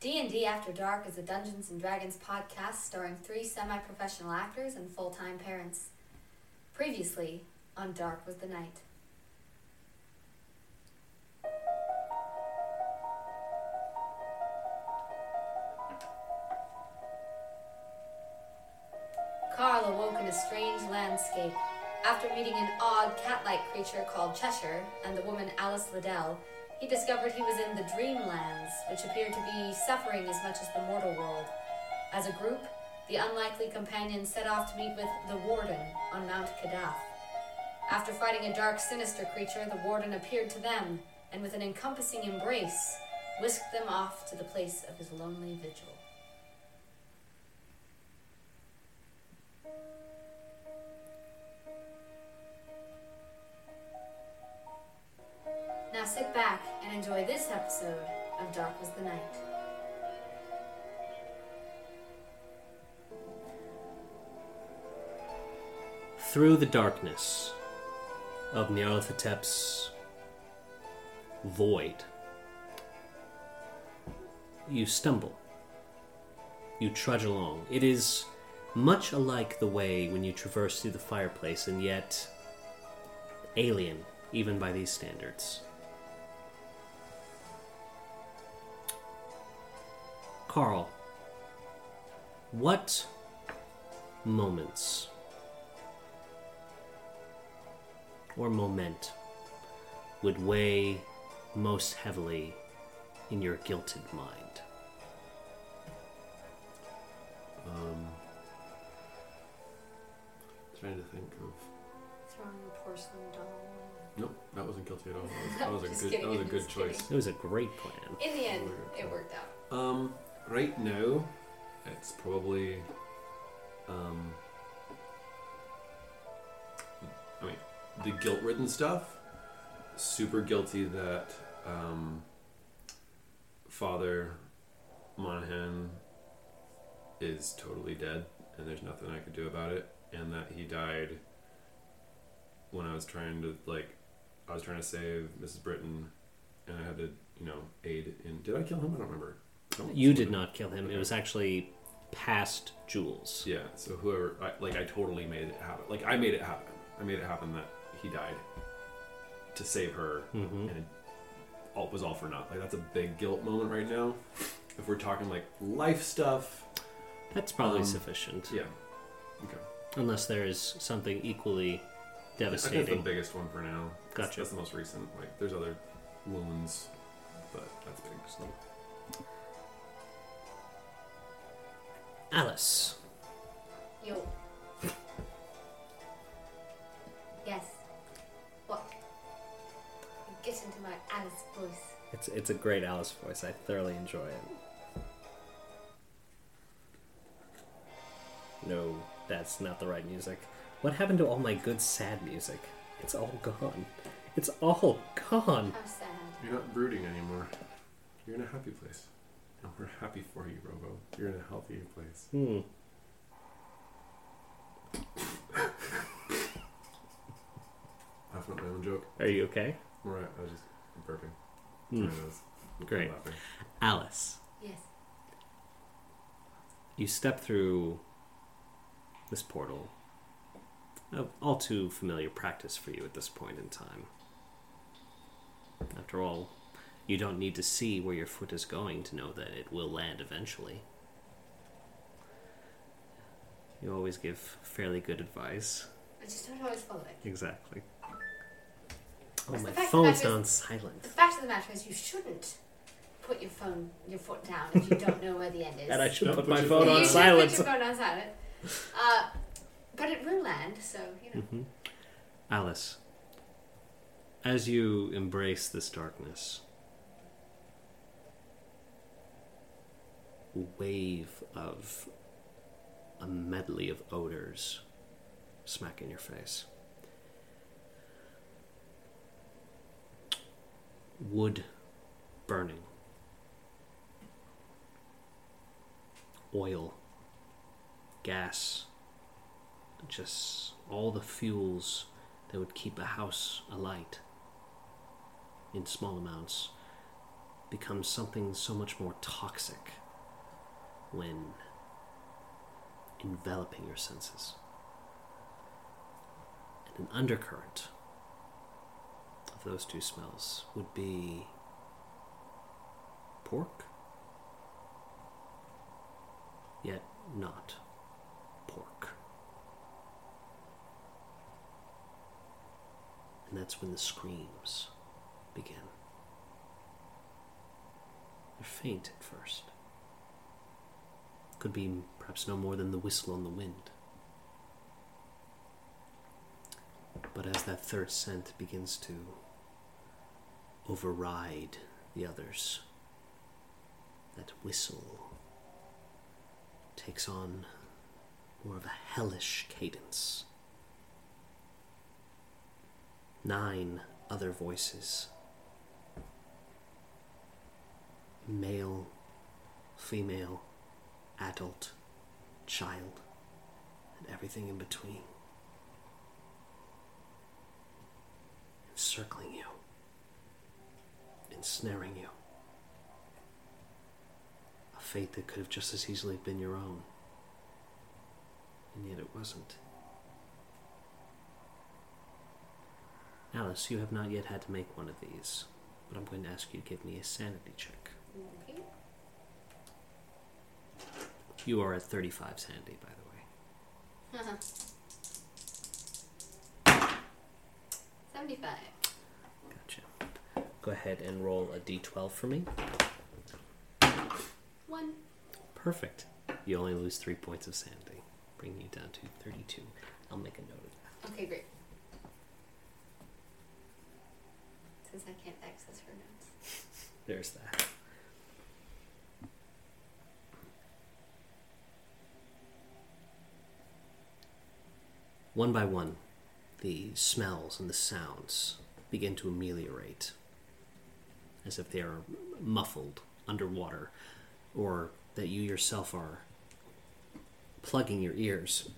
D&D After Dark is a Dungeons & Dragons podcast starring three semi-professional actors and full-time parents. Previously on Dark Was the Night. Carl awoke in a strange landscape. After meeting an odd cat-like creature called Cheshire and the woman Alice Liddell, he discovered he was in the Dreamlands, which appeared to be suffering as much as the mortal world. As a group, the unlikely companions set off to meet with the Warden on Mount Kadath. After fighting a dark, sinister creature, the Warden appeared to them, and with an encompassing embrace, whisked them off to the place of his lonely vigil. Enjoy this episode of Dark Was the Night. Through the darkness of Nyarlathotep's void, you stumble. You trudge along. It is much alike the way when you traverse through the fireplace, and yet alien, even by these standards. Carl, what moments or moment would weigh most heavily in your guilted mind? Um, trying to think of. Throwing a porcelain doll. Nope, that wasn't guilty at all. That was, that was a good. kidding, That was a good choice. It was a great plan. In the end, it worked out. Um, right now, it's probably. Um. I mean, the guilt-ridden stuff. Super guilty that um, Father Monahan is totally dead, and there's nothing I could do about it, and that he died when I was trying to like, I was trying to save Mrs. Britton, and I had to, you know, aid in. Did I kill him? I don't remember. No, You did not kill him. It was actually past Jules. Yeah. So whoever, I, like, I totally made it happen. Like, I made it happen. I made it happen that he died to save her, hmm and it all was all for naught. Like, that's a big guilt moment right now. If we're talking like life stuff, That's probably Um, sufficient. yeah. Okay. Unless there is something equally devastating. I think that's the biggest one for now. That's- Gotcha. That's the most recent. Like, there's other wounds, but that's big. So. Alice, Yo. yes. What? Get into my Alice voice. it's it's a great Alice voice. I thoroughly enjoy it. No, that's not the right music. What happened to all my good sad music? It's all gone. It's all gone. How sad. You're not brooding anymore. You're in a happy place. And we're happy for you, Robo. You're in a healthy place. Hmm. Laughing at my own joke. Are you okay? Right, I was just burping. Hmm. Sorry, I was Great. laughing. Alice, Yes. you step through this portal. Of all too familiar practice for you at this point in time. After all, you don't need to see where your foot is going to know that it will land eventually. You always give fairly good advice. I just don't always follow it. Exactly. Oh, my the fact phone's on was- silent. The fact of the matter is, you shouldn't put your phone, your foot down if you don't know where the end is. And I should Don't put put my your phone phone you on should silent. Put your phone on silent. Uh, but it will land, so you know. hmm Alice, as you embrace this darkness, wave of a medley of odors smack in your face. Wood burning, oil, gas, just all the fuels that would keep a house alight in small amounts becomes something so much more toxic when enveloping your senses. And an undercurrent of those two smells would be pork, yet not pork. And that's when the screams begin. They're faint at first. Could be perhaps no more than the whistle on the wind. But as that third scent begins to override the others, that whistle takes on more of a hellish cadence. Nine other voices male, female, adult, child, and everything in between. Encircling you, ensnaring you. A fate that could have just as easily been your own, and yet it wasn't. Alice, you have not yet had to make one of these, but I'm going to ask you to give me a sanity check. Okay. You are at 35 sanity, by the way. Uh-huh. 75. Gotcha. Go ahead and roll a d12 for me. One. Perfect. You only lose three points of sanity, bringing you down to 32. I'll make a note of that. Okay, great. Since I can't access her notes. There's that. One by one, the smells and the sounds begin to ameliorate, as if they are muffled underwater, or that you yourself are plugging your ears.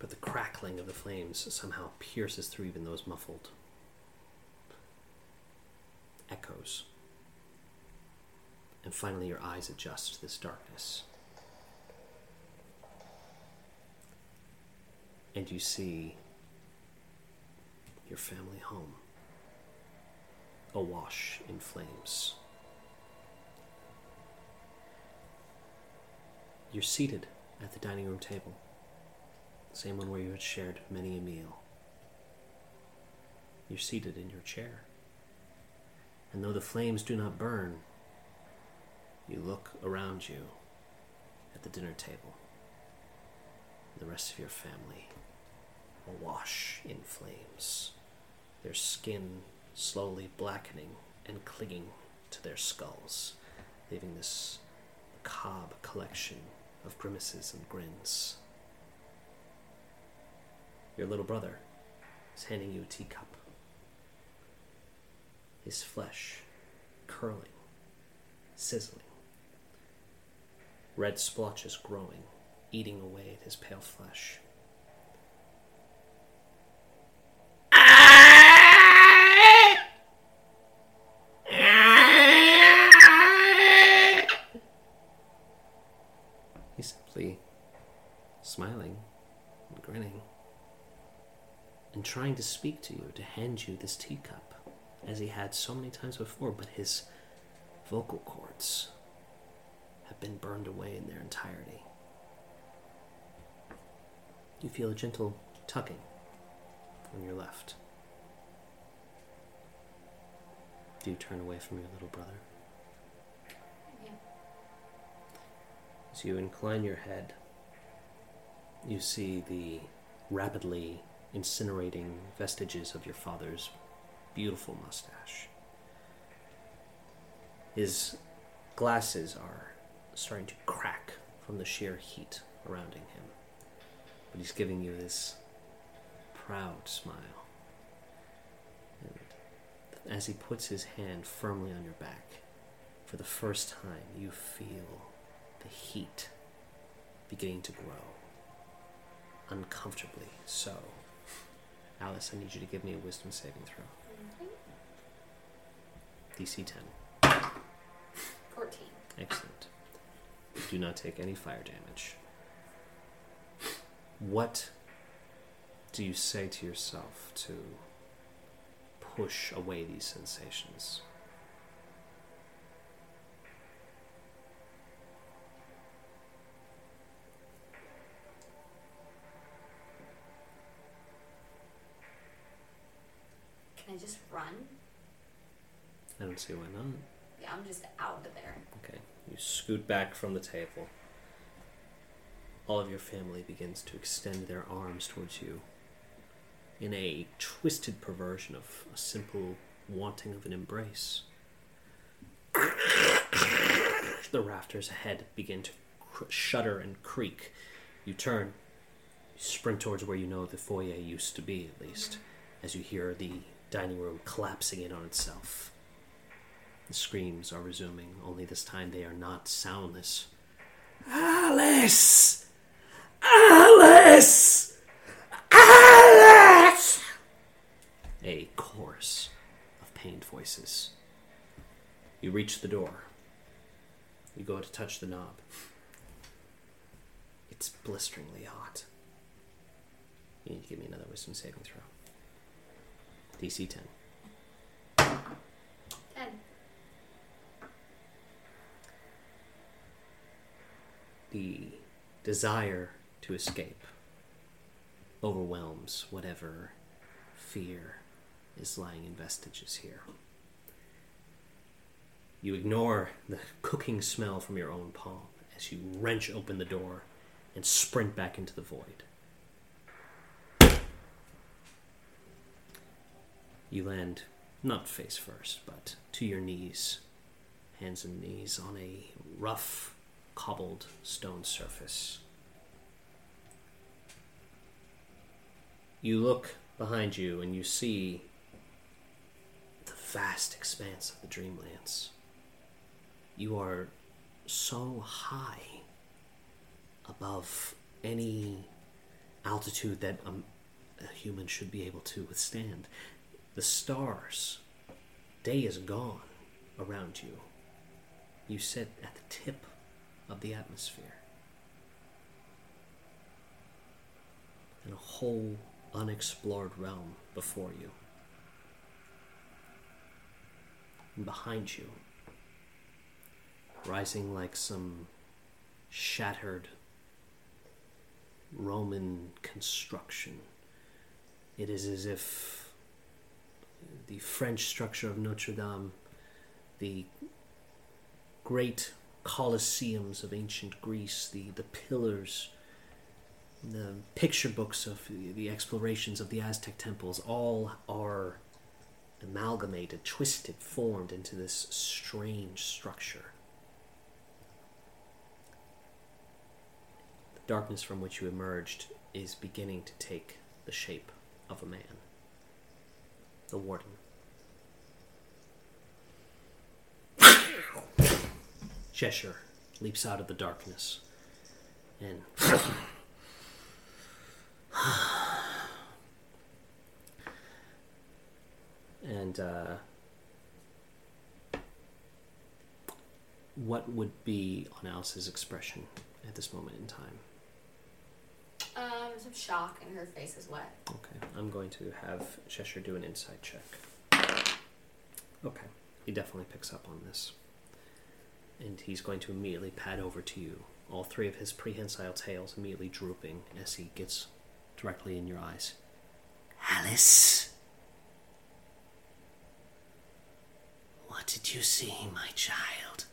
But the crackling of the flames somehow pierces through even those muffled echoes. And finally, your eyes adjust to this darkness. And you see your family home awash in flames. You're seated at the dining room table, the same one where you had shared many a meal. You're seated in your chair. And though the flames do not burn, you look around you at the dinner table. The rest of your family awash in flames, their skin slowly blackening and clinging to their skulls, leaving this macabre collection of grimaces and grins. Your little brother is handing you a teacup his flesh curling, sizzling. Red splotches growing, eating away at his pale flesh. Simply smiling and grinning and trying to speak to you, to hand you this teacup as he had so many times before, but his vocal cords have been burned away in their entirety. You feel a gentle tugging on your left. Do you turn away from your little brother? As you incline your head, you see the rapidly incinerating vestiges of your father's beautiful mustache. His glasses are starting to crack from the sheer heat surrounding him, but he's giving you this proud smile. And as he puts his hand firmly on your back, for the first time, you feel the heat beginning to grow. Uncomfortably so. Alice, I need you to give me a wisdom saving throw. DC 10. 14. Excellent. You do not take any fire damage. What do you say to yourself to push away these sensations? Can I just run? I don't see why not. Yeah, I'm just out of there. Okay. You scoot back from the table. All of your family begins to extend their arms towards you in a twisted perversion of a simple wanting of an embrace. the rafters ahead begin to cr- shudder and creak. You turn, you sprint towards where you know the foyer used to be, at least, as you hear the dining room collapsing in on itself. The screams are resuming, only this time they are not soundless. Alice! Alice! Alice! A chorus of pained voices. You reach the door. You go to touch the knob. It's blisteringly hot. You need to give me another wisdom saving throw. DC 10. 10. The desire to escape overwhelms whatever fear is lying in vestiges here. You ignore the cooking smell from your own palm as you wrench open the door and sprint back into the void. You land not face first, but to your knees, hands and knees on a rough, cobbled stone surface. You look behind you and you see the vast expanse of the Dreamlands. You are so high above any altitude that um, a human should be able to withstand. The stars, day is gone around you. You sit at the tip of the atmosphere. And a whole unexplored realm before you. And behind you, rising like some shattered Roman construction, it is as if the French structure of Notre Dame, the great colosseums of ancient Greece, the, the pillars, the picture books of the, the explorations of the Aztec temples, all are amalgamated, twisted, formed into this strange structure. The darkness from which you emerged is beginning to take the shape of a man. The warden. Cheshire leaps out of the darkness and and uh, what would be on Alice's expression at this moment in time? Um, some shock and her face is wet. Okay, I'm going to have Cheshire do an insight check. Okay, he definitely picks up on this. And he's going to immediately pad over to you, all three of his prehensile tails immediately drooping as he gets directly in your eyes. Alice? What did you see, my child?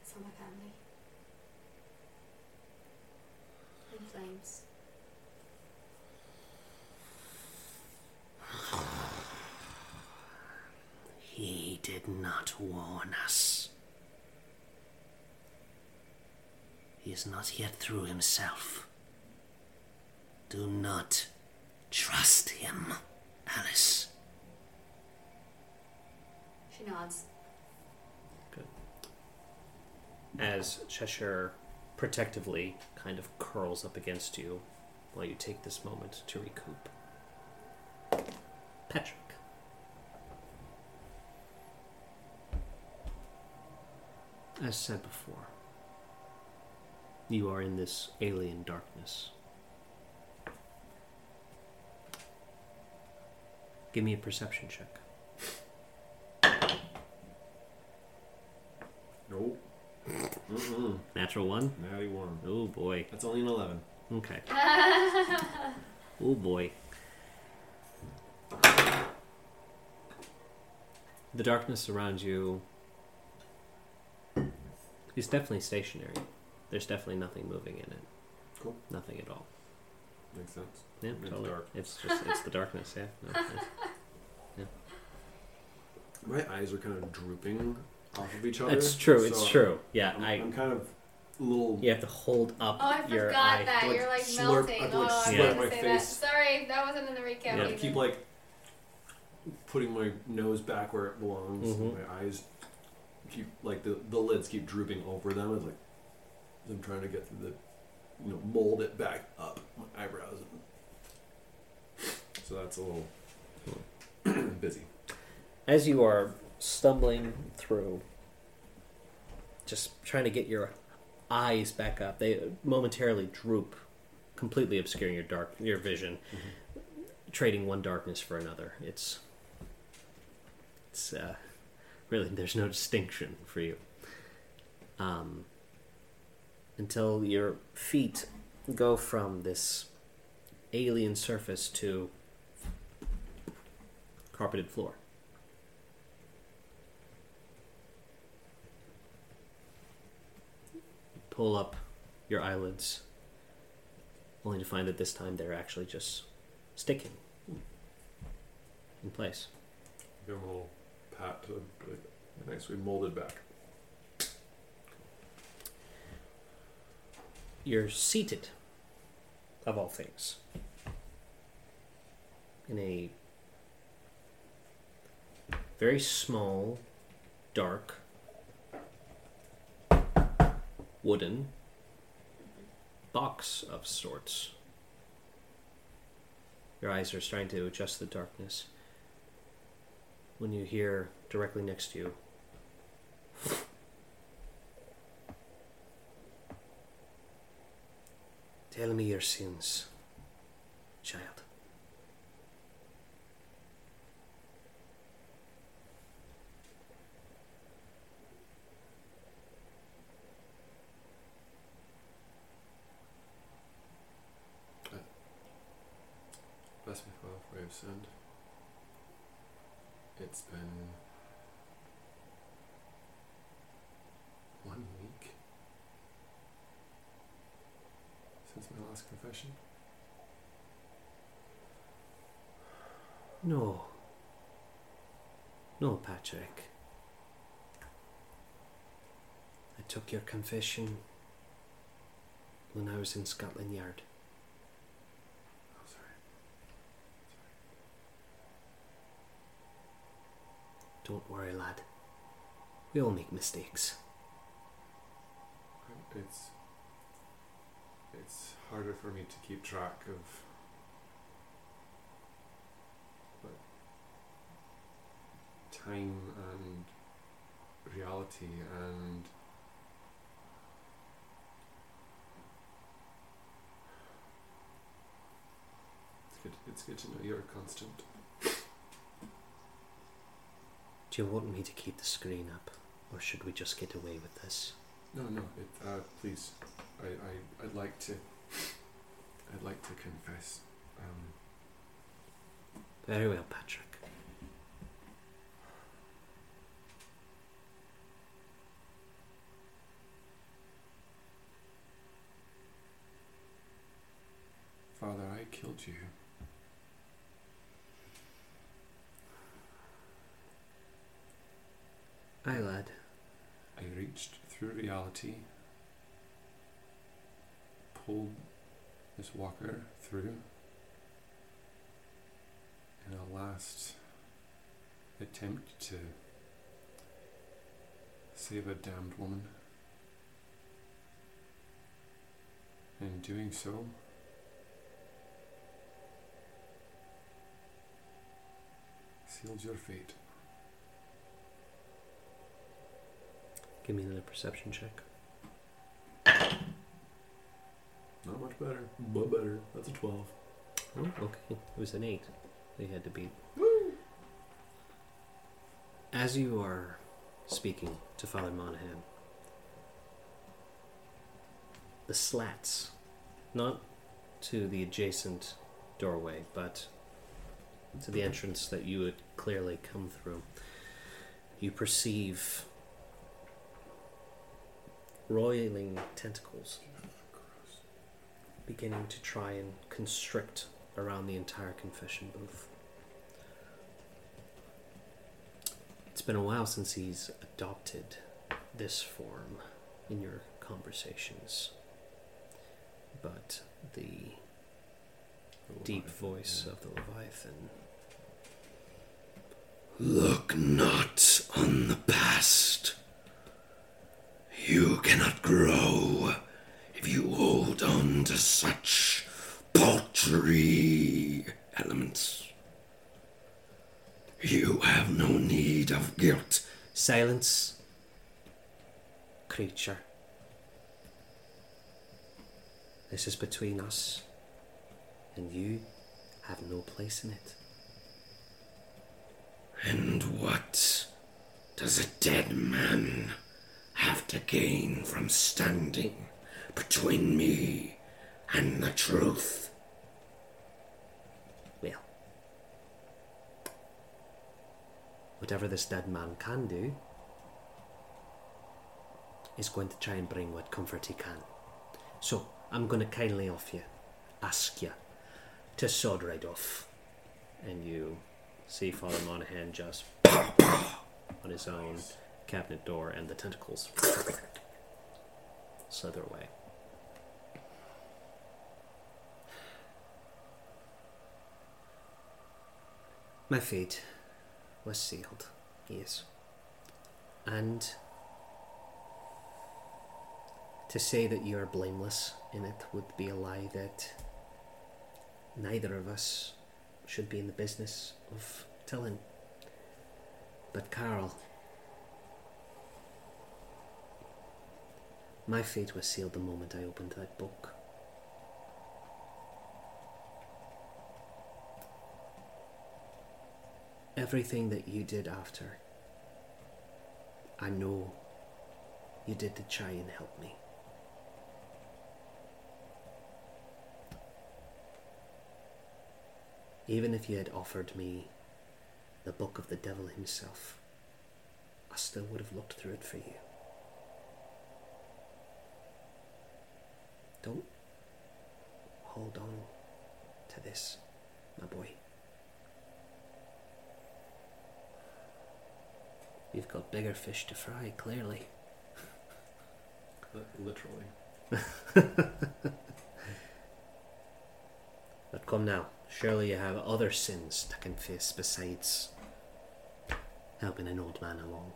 It's on my family. In flames. He did not warn us. He is not yet through himself. Do not trust him, Alice. She nods. Good. As Cheshire protectively kind of curls up against you while you take this moment to recoup. Patrick. As said before, you are in this alien darkness. Give me a perception check. Nope. Mm-mm. Natural one? Natty one. Oh boy. That's only an 11. Okay. Oh boy. The darkness around you is definitely stationary. There's definitely nothing moving in it. Cool. Nothing at all. Makes sense. Yeah, It's totally. dark. It's just it's the darkness. Yeah. No, yeah. My eyes are kind of drooping off of each other. It's true. It's true. Yeah. I'm, I. I'm kind of a little. You have to hold up Oh, I your forgot eye. that. Like, You're like slurp- melting. I have to, oh, like, I was slurp my say face. that. Sorry, that wasn't in the recap. Yeah. I keep like putting my nose back where it belongs. Mhm. And my eyes keep like the the lids keep drooping over them. It's like I'm trying to get through the you know mold it back up my eyebrows. So that's a little busy. As you are stumbling through, just trying to get your eyes back up, they momentarily droop, completely obscuring your dark your vision, trading one darkness for another. It's it's uh, really there's no distinction for you. Um, until your feet go from this alien surface to carpeted floor. Pull up your eyelids, only to find that this time they're actually just sticking in place. Give a little pat to nicely molded back. You're seated, of all things, in a very small, dark, wooden box of sorts. Your eyes are starting to adjust the darkness when you hear directly next to you Tell me your sins, child. Bless me, Father, for I have sinned. It's been one week since my last confession. No. No, Patrick. I took your confession when I was in Scotland Yard. Oh, sorry. Don't worry, lad. We all make mistakes. It's it's harder for me to keep track of what time and reality and it's good it's good to know you're constant. Do you want me to keep the screen up, or should we just get away with this? No, no, it, uh, please. I, I, I'd like to. I'd like to confess. Um, Very well, Patrick. Father, I killed you. Aye, lad. I reached through reality, pulled this walker through in a last attempt to save a damned woman. In doing so, Sealed your fate. Give me another perception check. Not much better, but better. That's a 12. Oh, okay. It was an eight. They had to beat. As you are speaking to Father Monahan, the slats, not to the adjacent doorway, but to the entrance that you would clearly come through, you perceive roiling tentacles beginning to try and constrict around the entire confession booth. It's been a while since he's adopted this form in your conversations, but the deep voice of the Leviathan. Look not on the past. You cannot grow if you hold on to such paltry elements. You have no need of guilt. Silence, creature. This is between us, and you have no place in it. And what does a dead man have to gain from standing between me and the truth? Well, whatever this dead man can do is going to try and bring what comfort he can. So, I'm going to kindly off you, ask you to sod right off. And you see Father Monahan just on his own cabinet door, and the tentacles slither away. My fate was sealed, yes. And to say that you are blameless in it would be a lie that neither of us should be in the business of telling. But Carl, my fate was sealed the moment I opened that book. Everything that you did after, I know you did to try and help me. Even if you had offered me the book of the devil himself, I still would have looked through it for you. Don't hold on to this, my boy. You've got bigger fish to fry, clearly. Li- Literally. But come now, surely you have other sins to confess besides helping an old man along.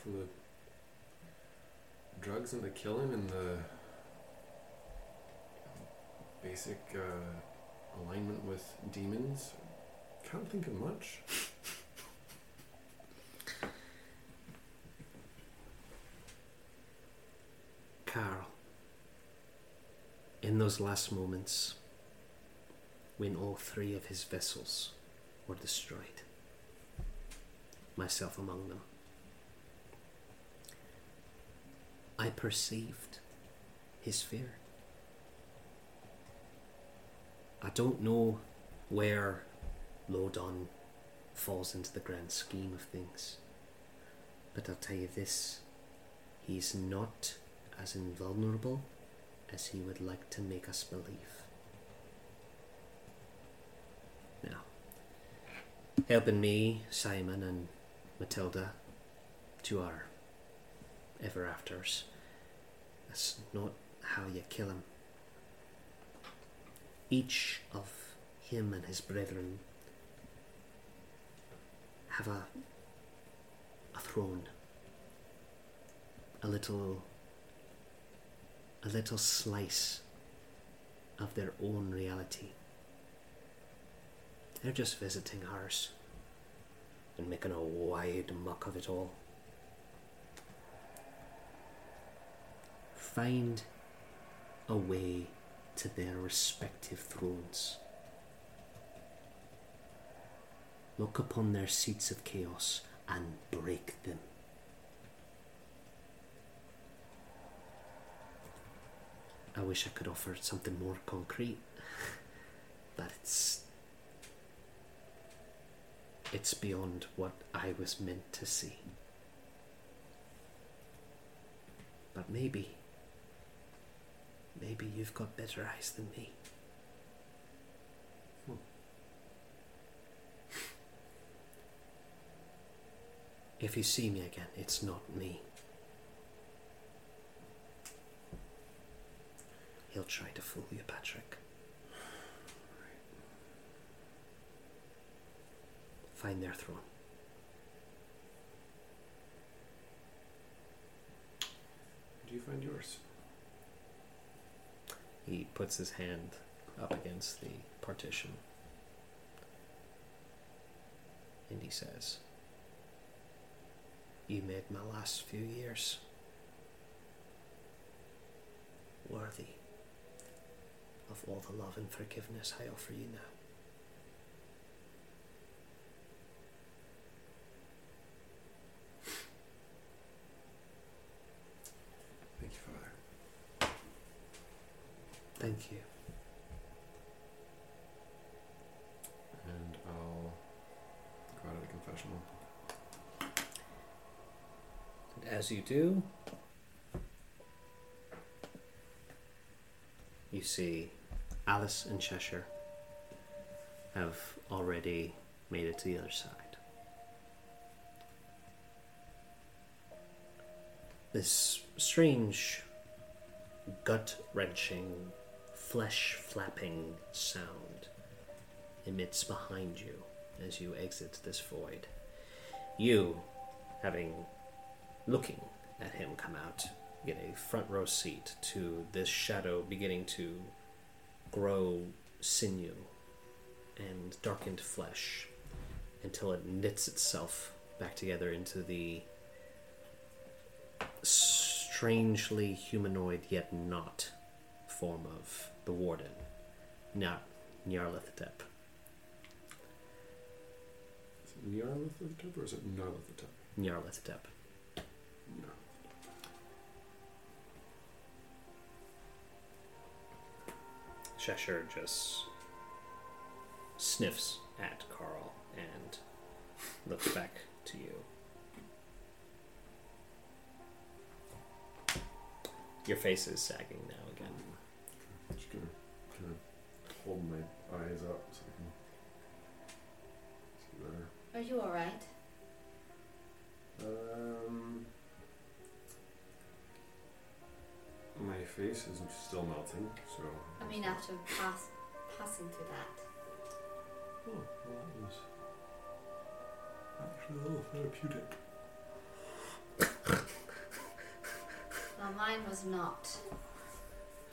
Apart from the drugs and the killing and the basic uh, alignment with demons, can't think of much. Carl, in those last moments, when all three of his vessels were destroyed, myself among them, I perceived his fear. I don't know where Lodon falls into the grand scheme of things, but I'll tell you this he's not as invulnerable as he would like to make us believe. Now, helping me, Simon, and Matilda to our ever afters, that's not how you kill him. Each of him and his brethren have a, a throne, a little a little slice of their own reality. They're just visiting ours and making a wide muck of it all. Find a way to their respective thrones. Look upon their seats of chaos and break them. I wish I could offer something more concrete, but it's it's beyond what I was meant to see. But maybe, maybe you've got better eyes than me. Hmm. If you see me again, it's not me. He'll try to fool you, Patrick. Find their throne. Do you find yours? He puts his hand up against the partition. And he says, You made my last few years worthy of all the love and forgiveness I offer you now. Thank you, Father. Thank you. And I'll go out of the confessional. And as you do, you see Alice and Cheshire have already made it to the other side. This strange, gut wrenching, flesh flapping sound emits behind you as you exit this void. You, having looking at him come out, get a front row seat to this shadow beginning to grow sinew and darkened flesh until it knits itself back together into the strangely humanoid yet not form of the warden, not Nyarlathotep. Is it Nyarlathotep or is it Narlathotep? Nyarlathotep. No. Cheshire just sniffs at Carl and looks back to you. Your face is sagging now again. Just gonna kind of hold my eyes up so I can see better. Are you alright? Um, my face is still melting, so. I mean, after pass, passing through that. Oh, well, that was actually a little therapeutic. Well, mine was not.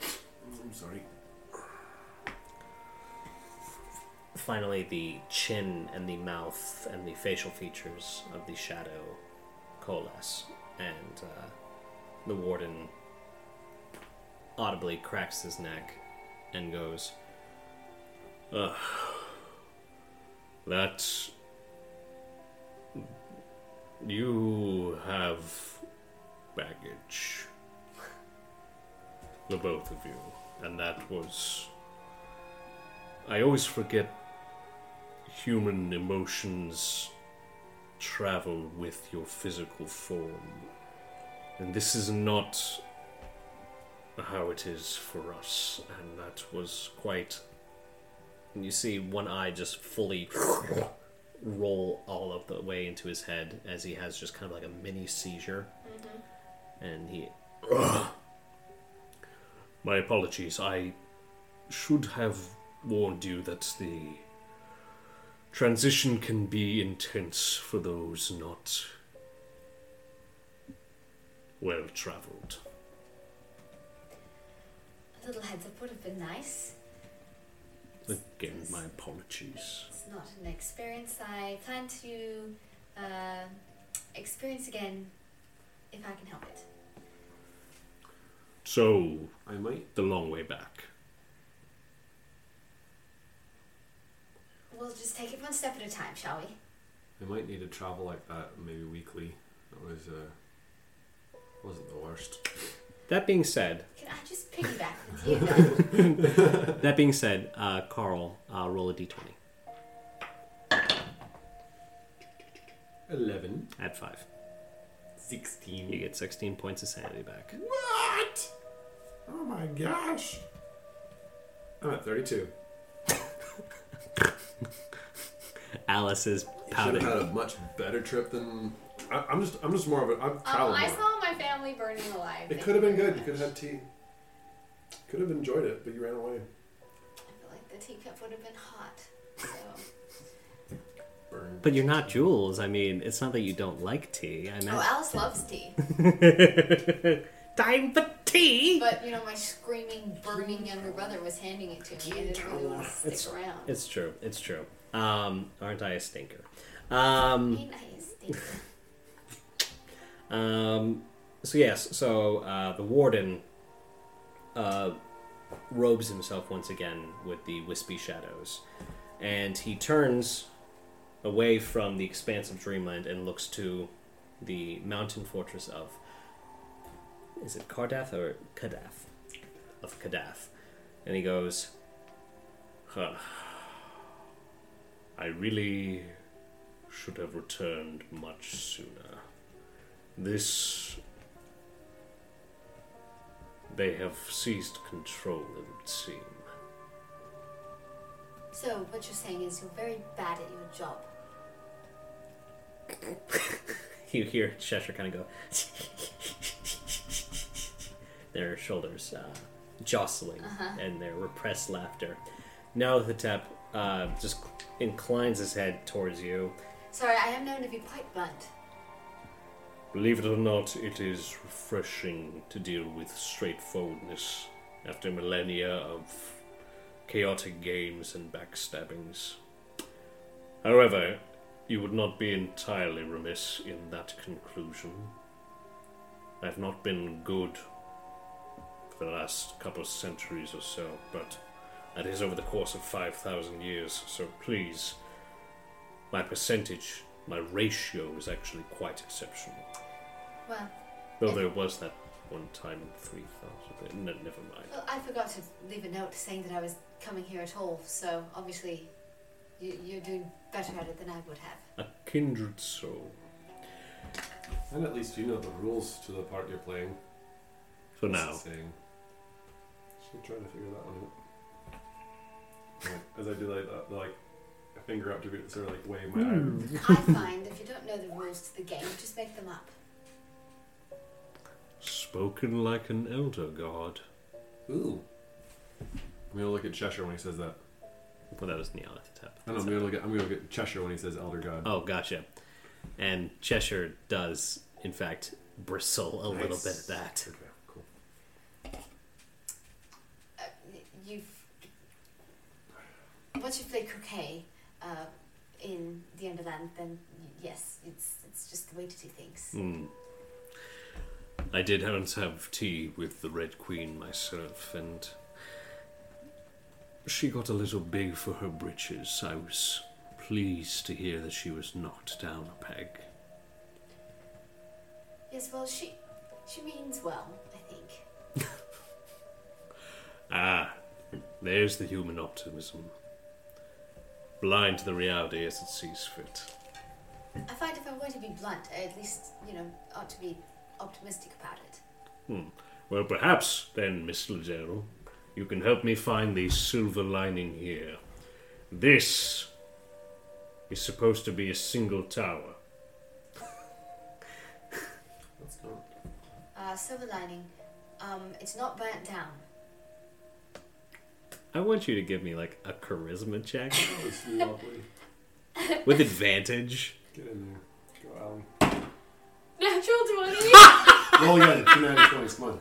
I'm sorry. Finally, the chin and the mouth and the facial features of the shadow coalesce, and uh, the warden audibly cracks his neck and goes, "Ugh, that you have baggage, the both of you, and that was." I always forget human emotions travel with your physical form. And this is not how it is for us. And that was quite. And you see one eye just fully roll all of the way into his head as he has just kind of like a mini seizure. Mm-hmm. And he. My apologies. I should have warned you that the transition can be intense for those not well traveled. A little heads up would have been nice. Again, my apologies. It's not an experience I plan to uh, experience again if I can help it. So, I might. the long way back. We'll just take it one step at a time, shall we? We might need to travel like that maybe weekly. That was uh, wasn't the worst. That being said, Can I just piggyback with you? though? that being said, uh, Carl, uh, roll a d20. Eleven. Add five. Sixteen. You get 16 points of sanity back. What? Oh my gosh. I'm at thirty-two. Alice is Should have pouting. had a much better trip than. I, I'm just. I'm just more of a. I've um, traveled I more. saw my family burning alive. It could have been good. You could have had tea. Could have enjoyed it, but you ran away. I feel like the teacup would have been hot. So. Burned. But you're not Jules. I mean, it's not that you don't like tea. I Oh. Alice loves tea. Time for tea! But, you know, my screaming, burning younger brother was handing it to me. I didn't really want to stick It's- around. It's true. It's true. Um, aren't I a stinker? Um, Ain't I a stinker? Um, so yes, so uh, the warden uh, robes himself once again with the wispy shadows, and he turns away from the expanse of dreamland and looks to the mountain fortress of is it Cardath or Kadath? Of Kadath, and he goes, huh, "I really should have returned much sooner." This. They have seized control, it would seem. So, what you're saying is you're very bad at your job. You hear Cheshire kind of go. their shoulders uh, jostling and their repressed laughter. Now the tap uh, just inclines his head towards you. Sorry, I am known to be quite blunt. Believe it or not, it is refreshing to deal with straightforwardness after millennia of chaotic games and backstabbings. However, you would not be entirely remiss in that conclusion. I've not been good for the last couple of centuries or so, but that is over the course of 5,000 years, so please, my percentage, my ratio is actually quite exceptional. Well, Though there was that one time in 3,000. Eh, no, never mind. well, I forgot to leave a note saying that I was coming here at all, so obviously you, you're doing better at it than I would have. A kindred soul. And at least you know the rules to the part you're playing. For now. saying? Still trying to figure that one out. As I do like that, like a finger up to be sort of like wave my hmm. eye. I find if you don't know the rules to the game, just make them up. Spoken like an elder god. Ooh. I'm gonna look at Cheshire when he says that. Well, that was Nyarlathotep. No, no, I'm gonna look at I'm gonna look at Cheshire when he says Elder God. Oh, gotcha. And Cheshire does, in fact, bristle a little Nice. bit at that. Okay, cool. Uh, y- you've once you've played croquet uh, in the Underland, then yes, it's it's just the way to do things. Hmm. I did once have tea with the Red Queen myself, and she got a little big for her britches. I was pleased to hear that she was knocked down a peg. Yes, well, she she means well, I think. Ah, there's the human optimism. Blind to the reality as it sees fit. I find if I'm going to be blunt, I at least you know ought to be optimistic about it. Well, perhaps then, Miss Liddell, you can help me find the silver lining here. This is supposed to be a single tower. That's not. Uh, silver lining, um, it's not burnt down. I want you to give me like a charisma check That was lovely. with advantage. Get in there. Go, Alan. Natural twenty. Roll again. Two natty twenties. Come on.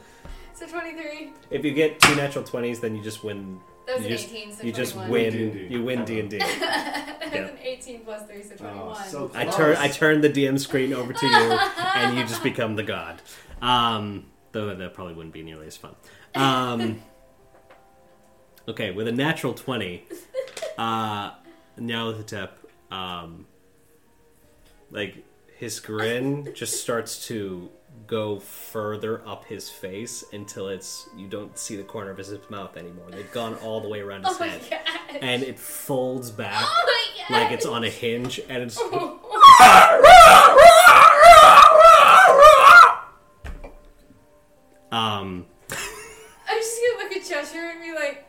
So 23. If you get two natural twenties, then you just win. That was you an just, 18, so you just win. D&D. You win D and D. That was an 18 plus 3, so 21. Oh, so I turn I turn the DM screen over to you, and you just become the god. Um, though that probably wouldn't be nearly as fun. Um, okay, with a natural twenty, uh, Nyarlathotep, um, like his grin just starts to go further up his face until it's you don't see the corner of his mouth anymore. They've gone all the way around his Oh head, god. and it folds back Oh like it's on a hinge, and it's um. I'm just gonna look at Cheshire and be like,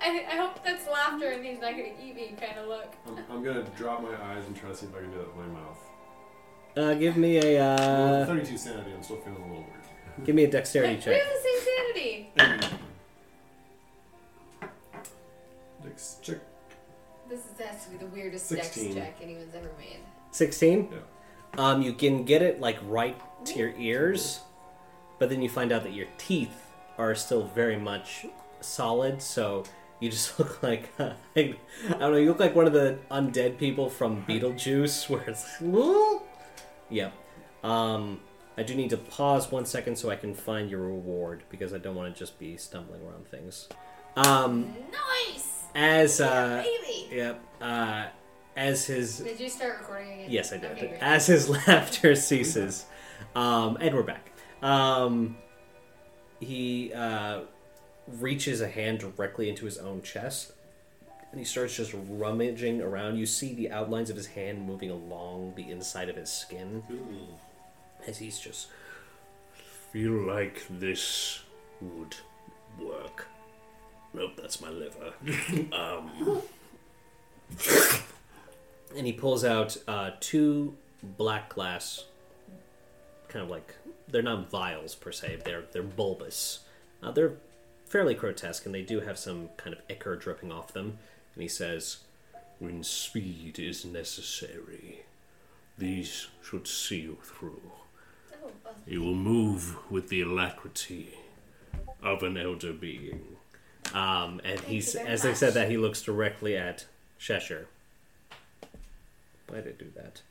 I, I, I hope that's laughter and he's not gonna eat me kind of look. I'm, I'm gonna drop my eyes and try to see if I can do that with my mouth. Uh, give me a Well, uh, 32 sanity, I'm still feeling a little weird. give me a dexterity we check. have the same sanity. Dex check. This is, has to be the weirdest 16. dex check anyone's ever made. Sixteen. Yeah. Um, you can get it like right to your ears, but then you find out that your teeth are still very much solid. So you just look like I don't know. You look like one of the undead people from Beetlejuice, where it's yep. Um, I do need to pause one second so I can find your reward because I don't want to just be stumbling around things. Um, Nice! as uh, Baby! yep. Uh, as his Did you start recording again? Yes, I did. Okay. As his laughter ceases, um, and we're back. Um, he uh, reaches a hand directly into his own chest, and he starts just rummaging around. You see the outlines of his hand moving along the inside of his skin as he's just Feel like this would work. Nope, that's my liver. um, and he pulls out uh, two black glass, kind of like they're not vials per se. They're they're bulbous. Uh, they're fairly grotesque, and they do have some kind of ichor dripping off them. And he says, when speed is necessary, these should see you through. You will move with the alacrity of an elder being. um, and he's as I said that he looks directly at Cheshire. Why did I do that?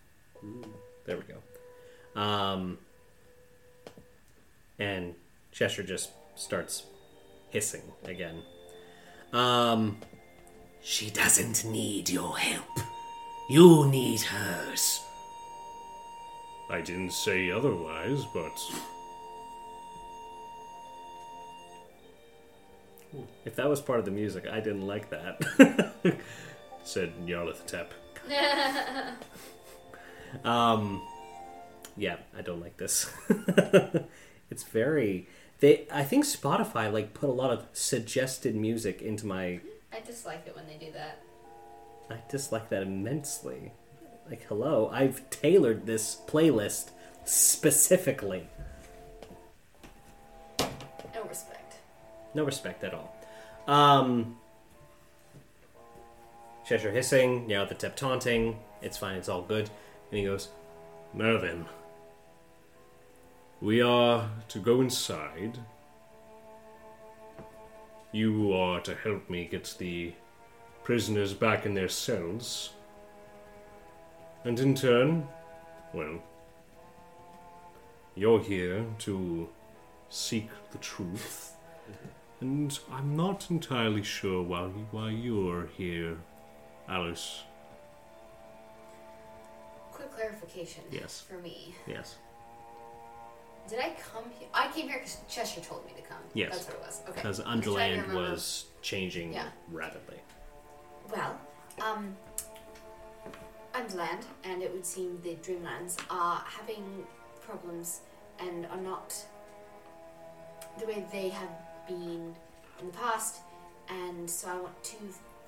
There we go. Um, and Cheshire just starts hissing again. Um, She doesn't need your help. You need hers. I didn't say otherwise, but if that was part of the music, I didn't like that. said Nyarlathotep. Um, yeah, I don't like this. it's very. They, I think Spotify like put a lot of suggested music into my. I dislike it when they do that. I dislike that immensely. Like, hello, I've tailored this playlist specifically. No respect. No respect at all. Um, Cheshire hissing, you know, the tip taunting. It's fine, it's all good. And he goes, then, we are to go inside. You are to help me get the prisoners back in their cells. And in turn, well, you're here to seek the truth. And I'm not entirely sure why, why you're here, Alice. Quick clarification. Yes. For me. yes. Did I come here? I came here because Cheshire told me to come. Yes. That's what it was. Okay. Because I'm just trying to Underland was changing Yeah. rapidly. Well, um, Underland and it would seem the Dreamlands are having problems and are not the way they have been in the past, and so I want to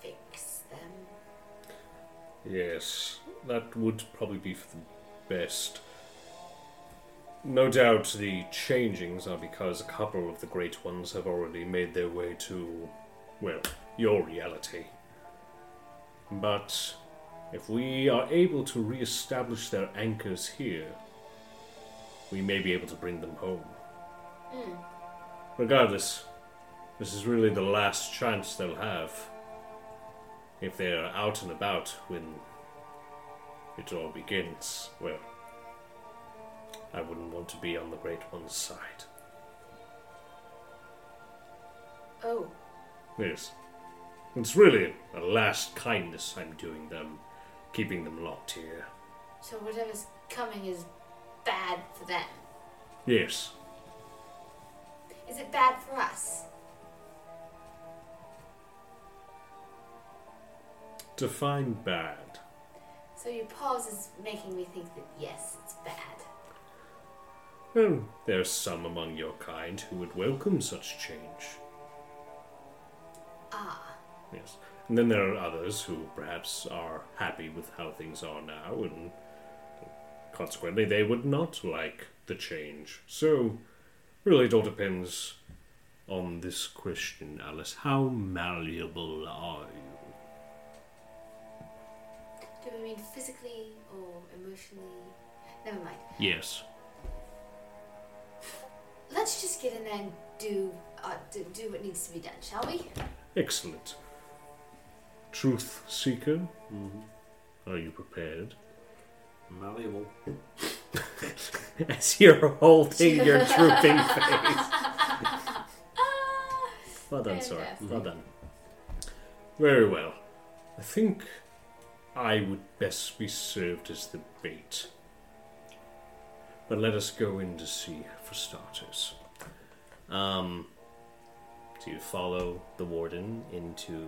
fix them. Yes, that would probably be for the best. No doubt the changings are because a couple of the great ones have already made their way to, well, your reality. But if we are able to re establish their anchors here, we may be able to bring them home. Hmm. Regardless, this is really the last chance they'll have. If they're out and about when it all begins, well, I wouldn't want to be on the Great One's side. Oh, Yes. It's really a last kindness I'm doing them, keeping them locked here. so whatever's coming is bad for them. Yes. Is it bad for us? Define bad. So your pause is making me think that yes, it's bad. Well, there are some among your kind who would welcome such change. Ah, Yes. And then there are others who perhaps are happy with how things are now, and consequently they would not like the change. So, really, it all depends on this question, Alice. How malleable are you? do we mean physically or emotionally? Never mind. Yes. Let's just get in there and do uh, do, do what needs to be done, shall we? Excellent. Truth seeker, are you prepared? Malleable. As you're holding your drooping face. Well done, Sora. Fantastic. Well done. Very well. I think I would best be served as the bait. But let us go in to see, for starters. Um, so you follow the warden into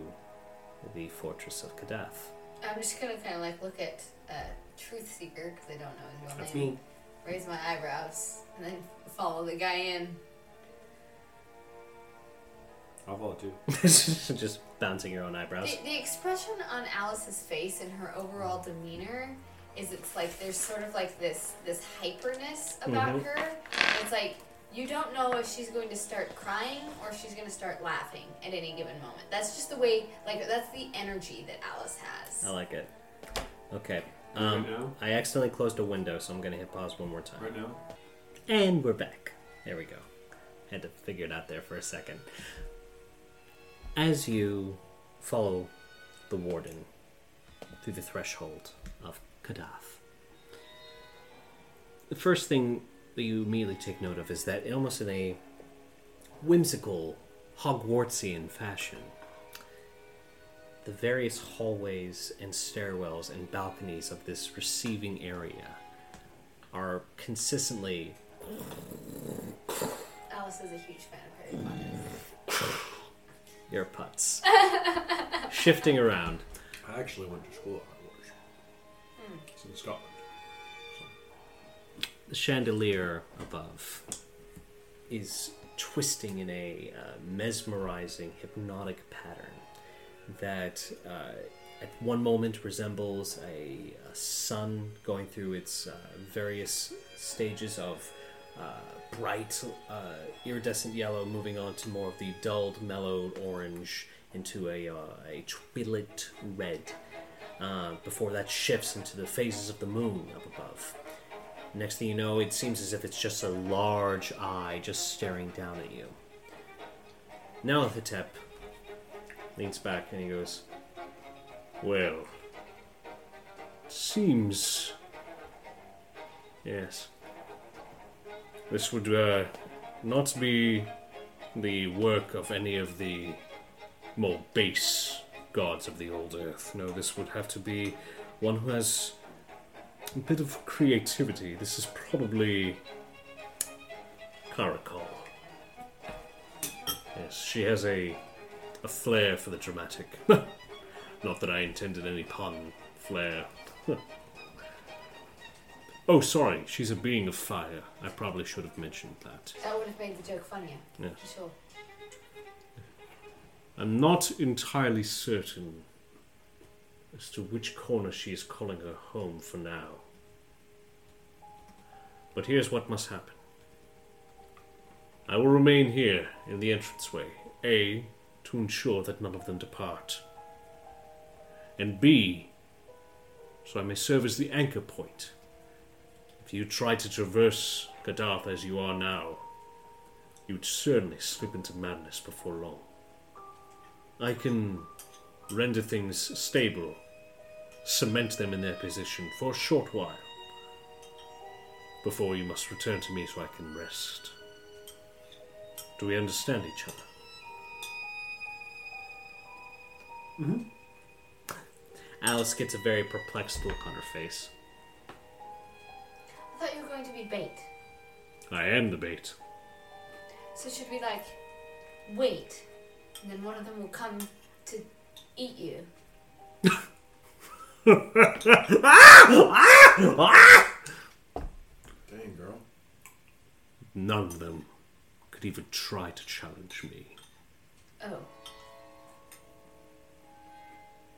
the fortress of Kadath. I'm just gonna kind of like look at uh, Truth Seeker because I don't know his real That's name. me. Raise my eyebrows and then follow the guy in. I'll follow too. Just bouncing your own eyebrows. The, the expression on Alice's face and her overall demeanor is it's like there's sort of like this this hyperness about Mhm. her. It's like you don't know if she's going to start crying or if she's going to start laughing at any given moment. That's just the way like that's the energy that Alice has. I like it. Okay. right Um, now? I accidentally closed a window, so I'm gonna hit pause one more time. Right now? And we're back. There we go. Had to figure it out there for a second. As you follow the warden through the threshold of Kadath, the first thing that you immediately take note of is that, almost in a whimsical, Hogwartsian fashion, the various hallways and stairwells and balconies of this receiving area are consistently Alice is a huge fan of Harry Potter. your putts shifting around. I actually went to school at Hogwarts. It's in Scotland. The chandelier above is twisting in a uh, mesmerizing, hypnotic pattern that uh, at one moment resembles a, a sun going through its uh, various stages of uh, bright, uh, iridescent yellow, moving on to more of the dulled, mellowed orange into a, uh, a twilit red. Uh, before that shifts into the phases of the moon up above. Next thing you know, it seems as if it's just a large eye just staring down at you. Now Thitep leans back and he goes, Well, seems. Yes. This would uh, not be the work of any of the more base gods of the old earth. No, this would have to be one who has a bit of creativity. This is probably Karakal. Yes, she has a a flair for the dramatic. Not that I intended any pun. Flair. oh, sorry. She's a being of fire. I probably should have mentioned that. That would have made the joke funnier. Yeah. Sure. I'm not entirely certain as to which corner she is calling her home for now. But here's what must happen. I will remain here in the entranceway. A, to ensure that none of them depart. And B, so I may serve as the anchor point. If you try to traverse Kadath as you are now, you'd certainly slip into madness before long. I can render things stable, cement them in their position for a short while, before you must return to me so I can rest. Do we understand each other? Mhm. Alice gets a very perplexed look on her face. I thought you were going to be bait. I am the bait. So should we like wait, and then one of them will come to eat you? Dang, girl. None of them could even try to challenge me. Oh.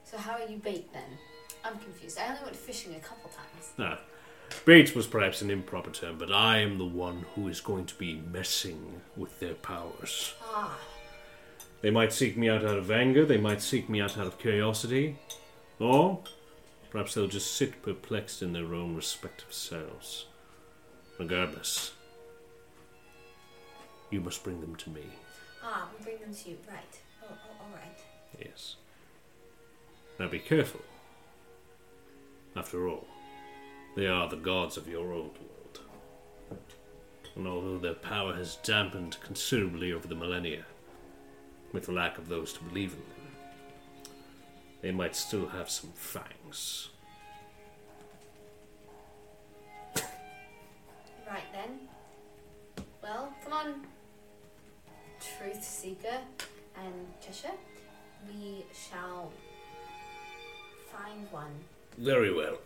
So how are you bait then? I'm confused. I only went fishing a couple times. Ah, bait was perhaps an improper term, but I am the one who is going to be messing with their powers. Ah, They might seek me out out of anger, they might seek me out out of curiosity, or perhaps they'll just sit perplexed in their own respective selves. Regardless, you must bring them to me. ah, we'll bring them to you. Right. Oh, oh all right. Yes. Now be careful. After all, they are the gods of your old world. And although their power has dampened considerably over the millennia, with the lack of those to believe in them, they might still have some fangs. Right then. Well, come on, Truth Seeker and Cheshire. We shall find one. Very well.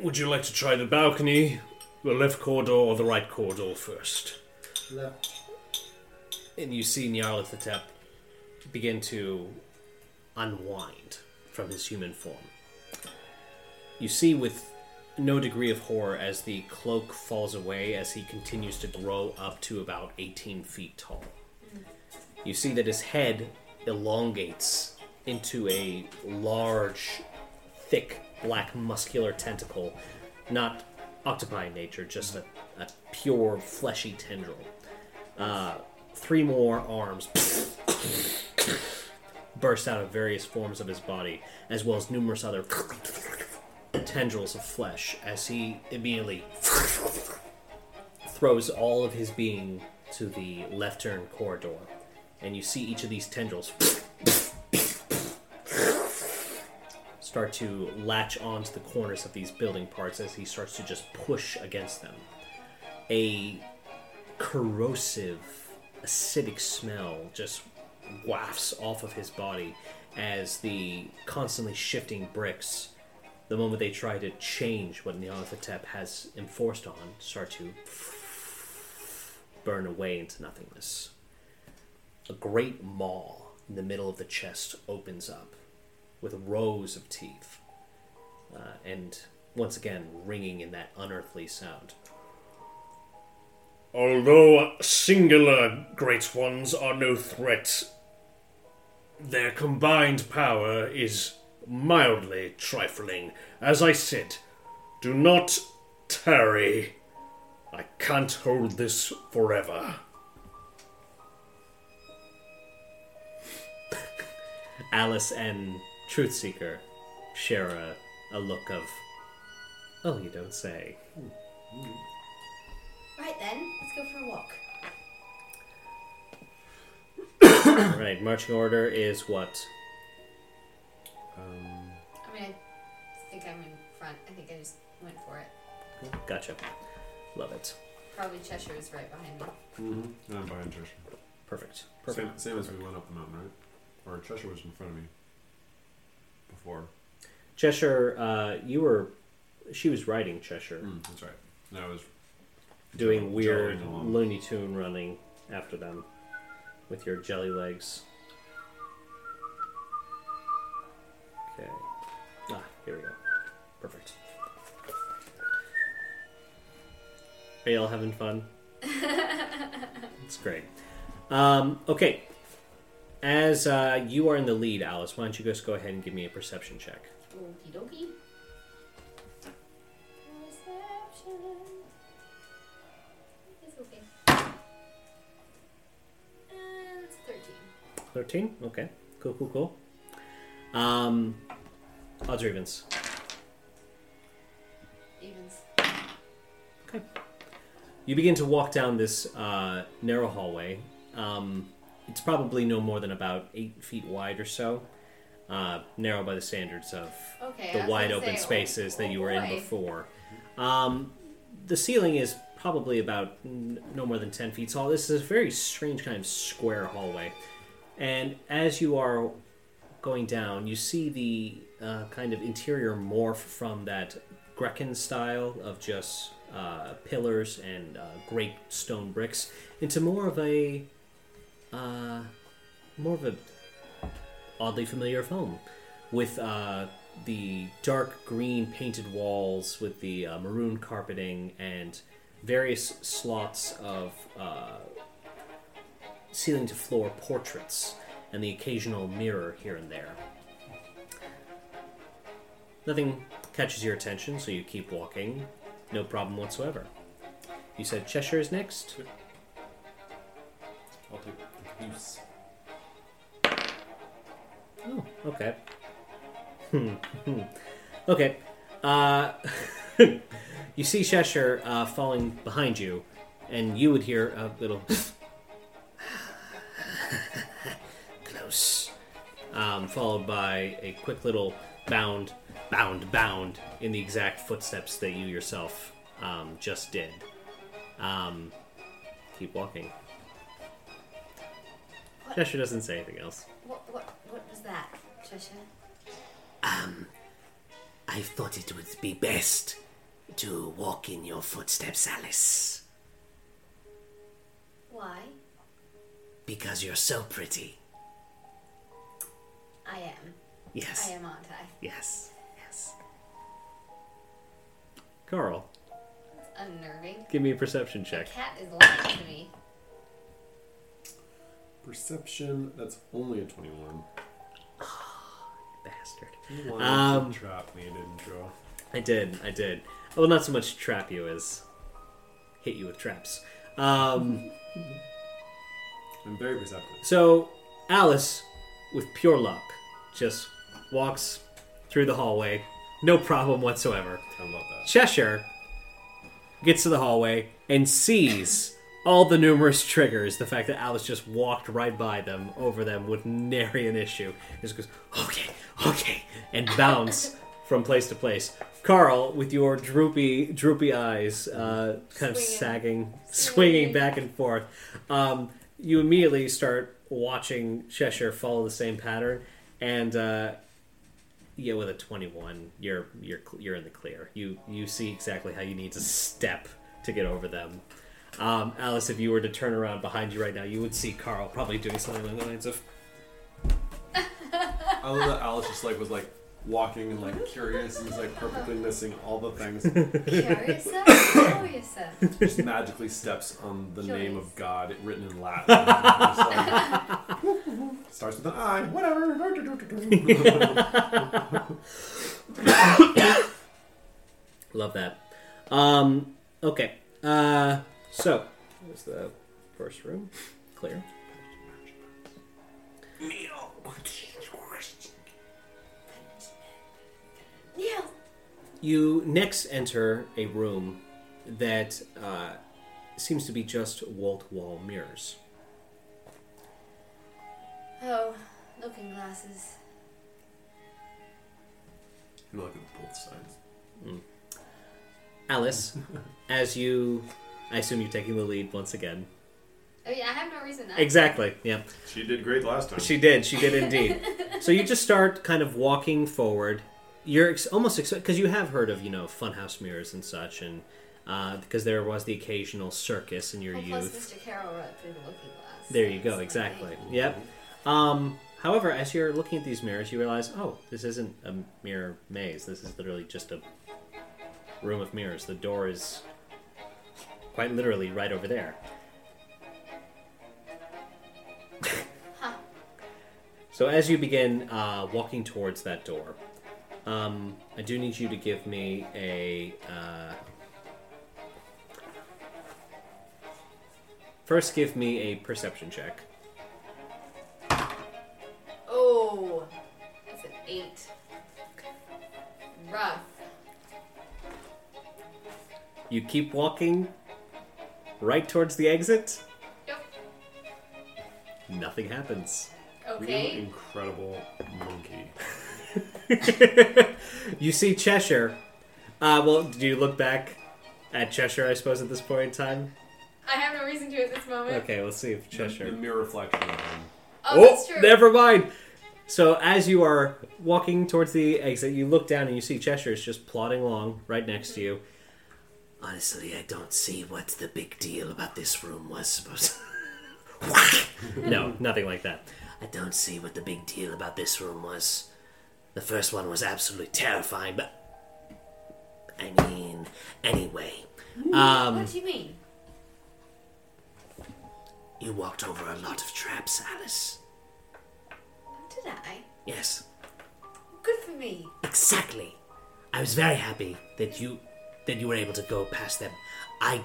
Would you like to try the balcony, the left corridor, or the right corridor first? Left. And you see Nyarlathotep begin to unwind from his human form. You see with no degree of horror as the cloak falls away as he continues to grow up to about 18 feet tall. You see that his head elongates into a large, thick, black, muscular tentacle, not octopi in nature, just a, a pure, fleshy tendril. Uh, three more arms burst out of various forms of his body, as well as numerous other tendrils of flesh, as he immediately throws all of his being to the left turn corridor. And you see each of these tendrils start to latch onto the corners of these building parts as he starts to just push against them. A corrosive, acidic smell just wafts off of his body as the constantly shifting bricks, the moment they try to change what Nyarlathotep has enforced on, start to burn away into nothingness. A great maw in the middle of the chest opens up with rows of teeth, uh, and once again ringing in that unearthly sound. Although singular great ones are no threat, their combined power is mildly trifling. As I said, do not tarry. I can't hold this forever. Alice and Truthseeker share a, a look of, oh, you don't say. Hmm. Right then, let's go for a walk. right, marching order is what? Um, I mean, I think I'm in front. I think I just went for it. Gotcha. Love it. Probably Cheshire is right behind me. mm-hmm. I'm behind Cheshire. Perfect. Same, Perfect. same as we went up the mountain, right? Or Cheshire was in front of me before. Cheshire, uh, you were. She was riding Cheshire, Mm, that's right. That was doing weird jollying along. Looney Tune running after them with your jelly legs. Okay. Ah, here we go. Perfect. Are y'all having fun? It's great. Um, okay. As uh, you are in the lead, Alice, why don't you just go ahead and give me a perception check? Okie dokie. 13? Okay. Cool, cool, cool. Um, odds or evens? Evens. Okay. You begin to walk down this uh, narrow hallway. Um, it's probably no more than about eight feet wide or so. Uh, narrow by the standards of Okay. The wide open say, spaces oh, that oh you were in before. Um, the ceiling is probably about n- no more than 10 feet tall. This is a very strange kind of square hallway. And as you are going down, you see the uh, kind of interior morph from that Grecan style of just uh, pillars and uh, great stone bricks into more of a uh, more of a oddly familiar home with uh, the dark green painted walls with the uh, maroon carpeting and various slots of ceiling to floor portraits and the occasional mirror here and there. Nothing catches your attention, so you keep walking. No problem whatsoever. You said Cheshire is next? I'll take the goose. Oh, okay. Hmm. hmm. okay. Uh, you see Cheshire uh, falling behind you, and you would hear a little close, um, followed by a quick little bound, bound, bound in the exact footsteps that you yourself um, just did. Um, keep walking. What? Cheshire doesn't say anything else. What, what, what was that, Cheshire? I thought it would be best to walk in your footsteps, Alice, Why? because you're so pretty. I am. Yes. I am, aren't I? Yes. Yes. Carl, Unnerving. give me a perception The check. cat is lying to me. Perception, that's only a 21. Bastard. You wanted Um, to trap me, didn't you? I did, I did. Well, not so much trap you as hit you with traps. Um, I'm very perceptive. so, Alice, with pure luck, just walks through the hallway. No problem whatsoever. I love that. Cheshire gets to the hallway and sees all the numerous triggers. The fact that Alice just walked right by them, over them, with nary an issue. Just goes, okay, okay, and bounce from place to place. Carl, with your droopy, droopy eyes, uh, kind of Swinging. sagging, swinging Swinging. back and forth, um, you immediately start watching Cheshire follow the same pattern, and uh, yeah, with a twenty-one, you're you're you're in the clear. You you see exactly how you need to step to get over them. Um, Alice, if you were to turn around behind you right now, you would see Carl probably doing something along the lines of I love that Alice just like was like walking and like curious and was like perfectly missing all the things. Curious? Curious. just magically steps on the name of God written in Latin. Just like, starts with an I, whatever. love that. Um, okay, uh, so there's the first room, clear. Neil! You next enter a room that uh, seems to be just wall-to-wall mirrors. Oh, looking glasses. You look at both sides. Alice, as you, I assume you're taking the lead once again. Oh yeah, I have no reason not. Exactly. Yeah. She did great last time. She did. She did indeed. so you just start kind of walking forward. You're ex- almost because you have heard of you know funhouse mirrors and such, and uh, because there was the occasional circus in your Well, plus youth. Mr. Carroll wrote through the looking glass. There you go. Exactly. like- Yep. Um, however, as you're looking at these mirrors, you realize, oh, this isn't a mirror maze. This is literally just a room of mirrors. The door is quite literally right over there. Huh. So as you begin uh, walking towards that door, um, I do need you to give me a. Uh, first, give me a perception check. Oh, that's an eight. Rough. You keep walking right towards the exit. Yep. Nothing happens. You Okay. incredible monkey. you see Cheshire. Uh, well, do you look back at Cheshire, I suppose, at this point in time? I have no reason to at this moment. Okay, let's see if Cheshire. The Cheshire. mere reflection of him. Oh, that's true. never mind. So as you are walking towards the exit, you look down and you see Cheshire is just plodding along right next to you. Honestly, I don't see what the big deal about this room was supposed. No, nothing like that. I don't see what the big deal about this room was. The first one was absolutely terrifying, but I mean, anyway, Um, what do you mean? you walked over a lot of traps, Alice. Did I? Yes, Good for me. exactly. I was very happy that you that you were able to go past them. I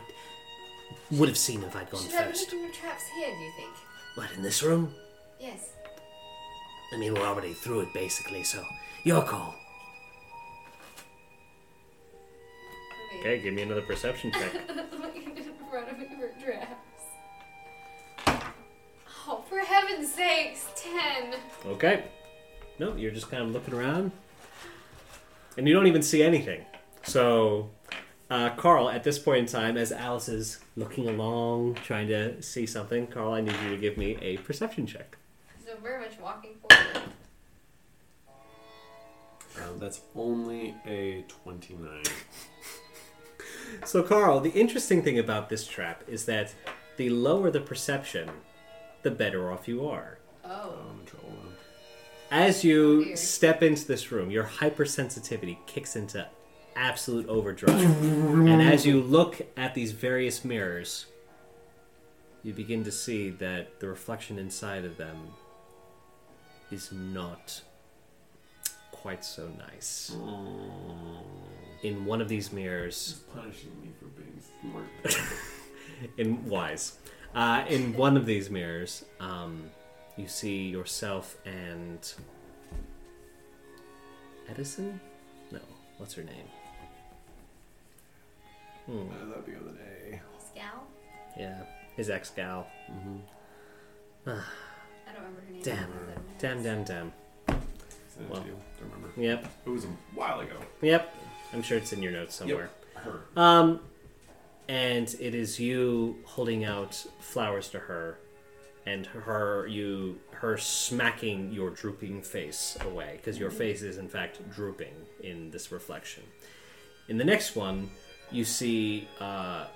would have seen if I'd gone Should I be first. looking for traps here, do you think? What in this room? Yes. I mean, we're already through it basically, so your call. Okay, give me another perception check. Looking in front of me for traps. Oh, for heaven's sakes, ten. Okay. No, you're just kind of looking around. And you don't even see anything. So, uh, Carl, at this point in time, as Alice is looking along, trying to see something, Carl, I need you to give me a perception check. So very much walking forward. Um, that's only a 29. So, Carl, the interesting thing about this trap is that the lower the perception, the better off you are. Oh. In. As you Weird. step into this room, your hypersensitivity kicks into absolute overdrive. and as you look at these various mirrors, you begin to see that the reflection inside of them is not quite so nice. In one of these mirrors, He's punishing me for being smart. in wise uh, in one of these mirrors um, you see yourself and edison no what's her name hmm. Uh, that'd be with an A. Scowl? yeah his ex-gal I don't remember her name. damn damn damn damn Send it Well. to you. Don't remember. yep It was a while ago. yep i'm sure it's in your notes somewhere Her. Um, and it is you holding out flowers to her, and her you her smacking your drooping face away because your face is in fact drooping in this reflection. In the next one, you see uh,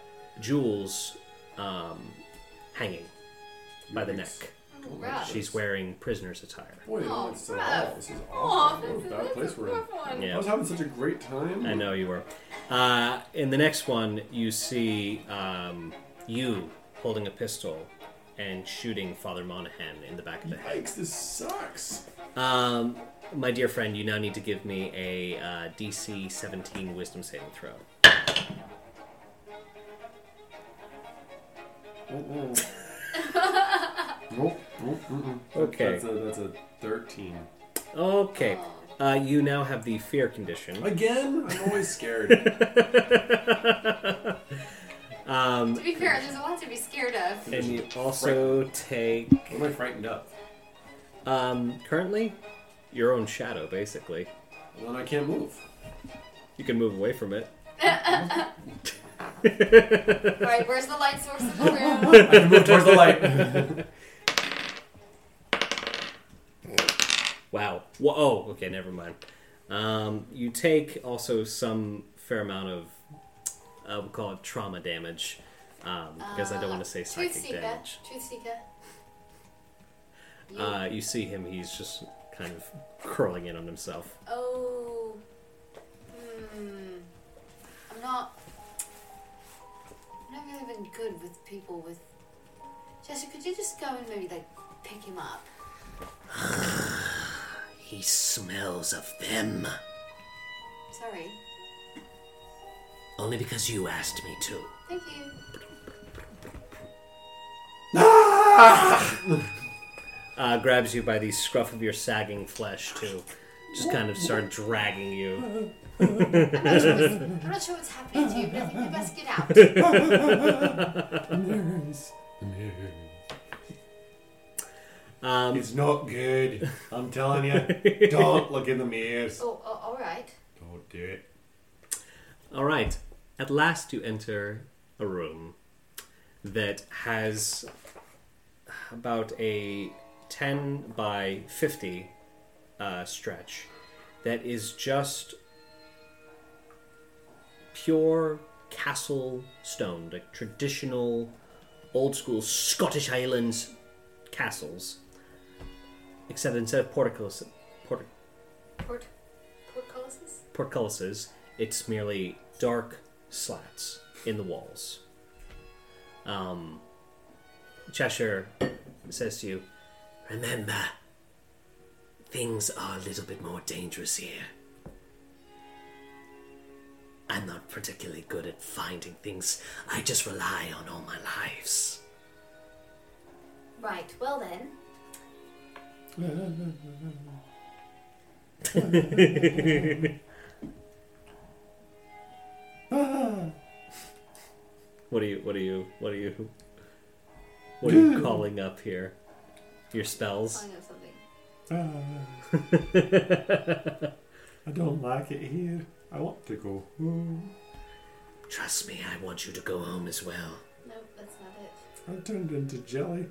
Jules um, hanging by the neck. Oh. She's wearing prisoner's attire. Boy, Oh, it's so rough. awful. This is Oh, awful. this What a is, bad place is we're in. rough one. I was having such a great time. I know you were. Uh, in the next one, you see um, you holding a pistol and shooting Father Monahan in the back of the head. Yikes, this sucks. Um, my dear friend, you now need to give me a uh, DC 17 Wisdom saving throw. Nope. Nope. Mm-mm. Okay. That's a, that's a 13. Okay. Uh, you now have the fear condition. Again? I'm always scared. Um, To be fair, there's a lot to be scared of. and you also take what am I frightened of? um, currently your own shadow, basically. Well, then I can't move. You can move away from it. Alright, where's the light source of the room? I can move towards the light. Wow. Whoa, oh, okay, never mind. Um, you take also some fair amount of, uh, we'll call it trauma damage, um, because I don't want to say Truth psychic seeker. damage. Truth seeker. You. Uh, you see him; he's just kind of curling in on himself. oh. Hmm. I'm not. I've never really been good with people with. Jessica, could you just go and maybe like pick him up? He smells of them. Sorry. Only because you asked me to. Thank you. Uh, grabs you by the scruff of your sagging flesh to just kind of start dragging you. I'm not, sure what's, I'm not sure what's happening to you, but I think we best get out. Nurse. Um, It's not good. I'm telling you. Don't look in the mirrors. Oh, oh, all right. Don't do it. all right. At last, you enter a room that has about a 10 by 50 uh, stretch that is just pure castle stone, like traditional old school Scottish Highlands castles. Except instead of porticos, portic, Port, portcullises? portcullises, it's merely dark slats in the walls. Um, Cheshire says to you, Remember, things are a little bit more dangerous here. I'm not particularly good at finding things. I just rely on all my lives. Right. Well then, "What are you? What are you? What are you? What are you calling up here? Your spells?" I know something. I don't like it here. I want to go home. Trust me, I want you to go home as well. Nope, that's not it. I turned into jelly.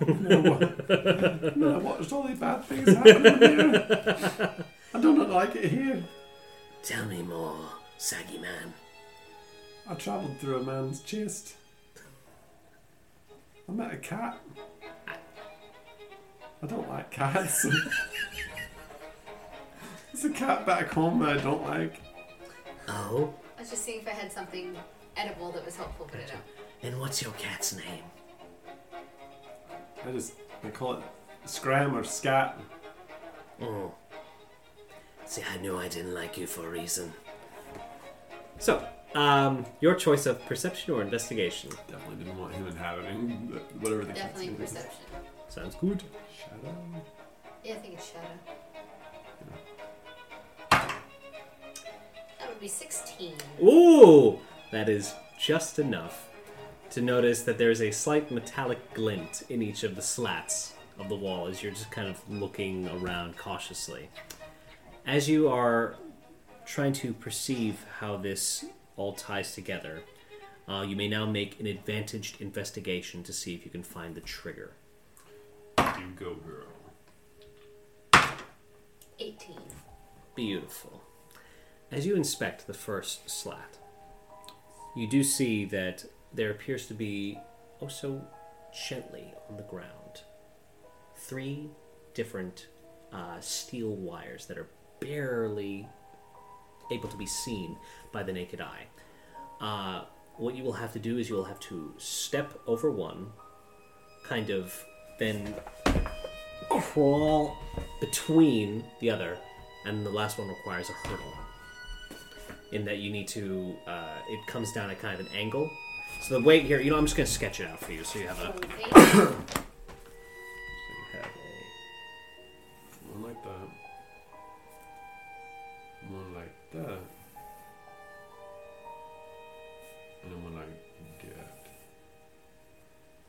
No, no, I watched all the bad things happen here. I do not like it here. Tell me more, saggy man. I travelled through a man's chest. I met a cat. I don't like cats. There's a cat back home that I don't like. Oh, I was just seeing if I had something edible that was helpful, but I don't. and what's your cat's name? I just I call it scram or scat. Oh. See, I knew I didn't like you for a reason. So, um, your choice of perception or investigation Definitely didn't want him inhabiting the- whatever the cat's Definitely name is. perception. sounds good. Shadow. Yeah, I think it's shadow. That would be 16. Ooh, that is just enough to notice that there's a slight metallic glint in each of the slats of the wall as you're just kind of looking around cautiously. As you are trying to perceive how this all ties together, uh, you may now make an advantaged investigation to see if you can find the trigger. You go, girl. 18. Beautiful. As you inspect the first slat, you do see that there appears to be, oh so gently on the ground, three different uh, steel wires that are barely able to be seen by the naked eye. Uh, what you will have to do is you will have to step over one, kind of then crawl between the other, and the last one requires a hurdle. In that you need to, uh, it comes down at kind of an angle. So the weight here, you know, I'm just going to sketch it out for you, so you have a. So you have a One like that. One like that. And then one like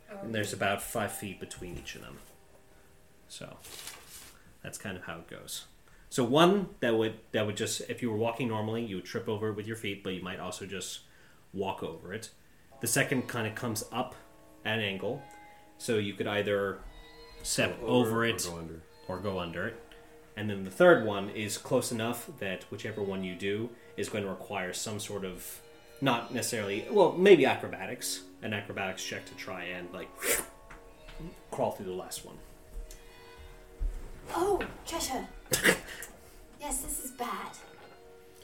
that. and there's about five feet between each of them. So that's kind of how it goes. So one that would that would just if you were walking normally, you would trip over it with your feet, but you might also just walk over it. The second kind of comes up at an angle, so you could either step over, or it go under. or go under it. And then the third one is close enough that whichever one you do is going to require some sort of, not necessarily, well, maybe acrobatics, an acrobatics check to try and like crawl through the last one. Oh, Cheshire. yes, this is bad.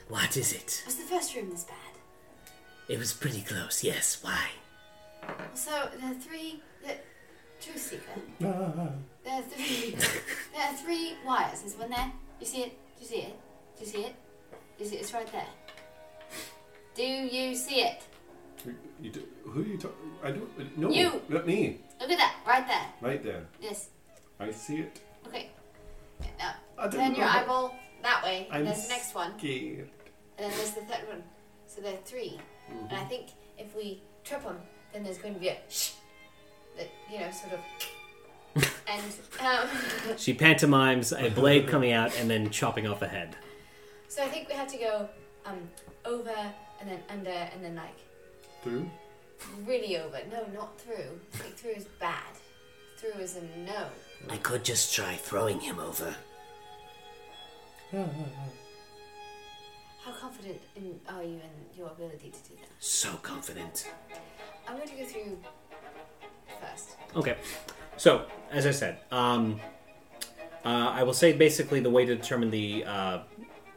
What is it? Was the first room this bad? It was pretty close, yes. Why? So there are three. The, Truth Seeker. Ah, There are three. there are three wires. There's one there. You see it? Do you see it? Do you see it? You see it? It's right there. Do you see it? you, you do, who are you talking? I don't. No, You. not me. Look at that, right there. Right there. Yes. I see it. Okay. Now I didn't turn your know eyeball that way. I'm And there's the next one. Scared. And then there's the third one. So there are 3 And I think if we trip them, then there's going to be a shh. That, you know, sort of. and um, She pantomimes a blade coming out and then chopping off a head. so I think we have to go um, over and then under and then like Through? really over. No, not through. I think through is bad. Through is a no. I could just try throwing him over. How confident in, are you in your ability to do that? So confident. I'm going to go through first. Okay. So, as I said, um, uh, I will say basically the way to determine the uh,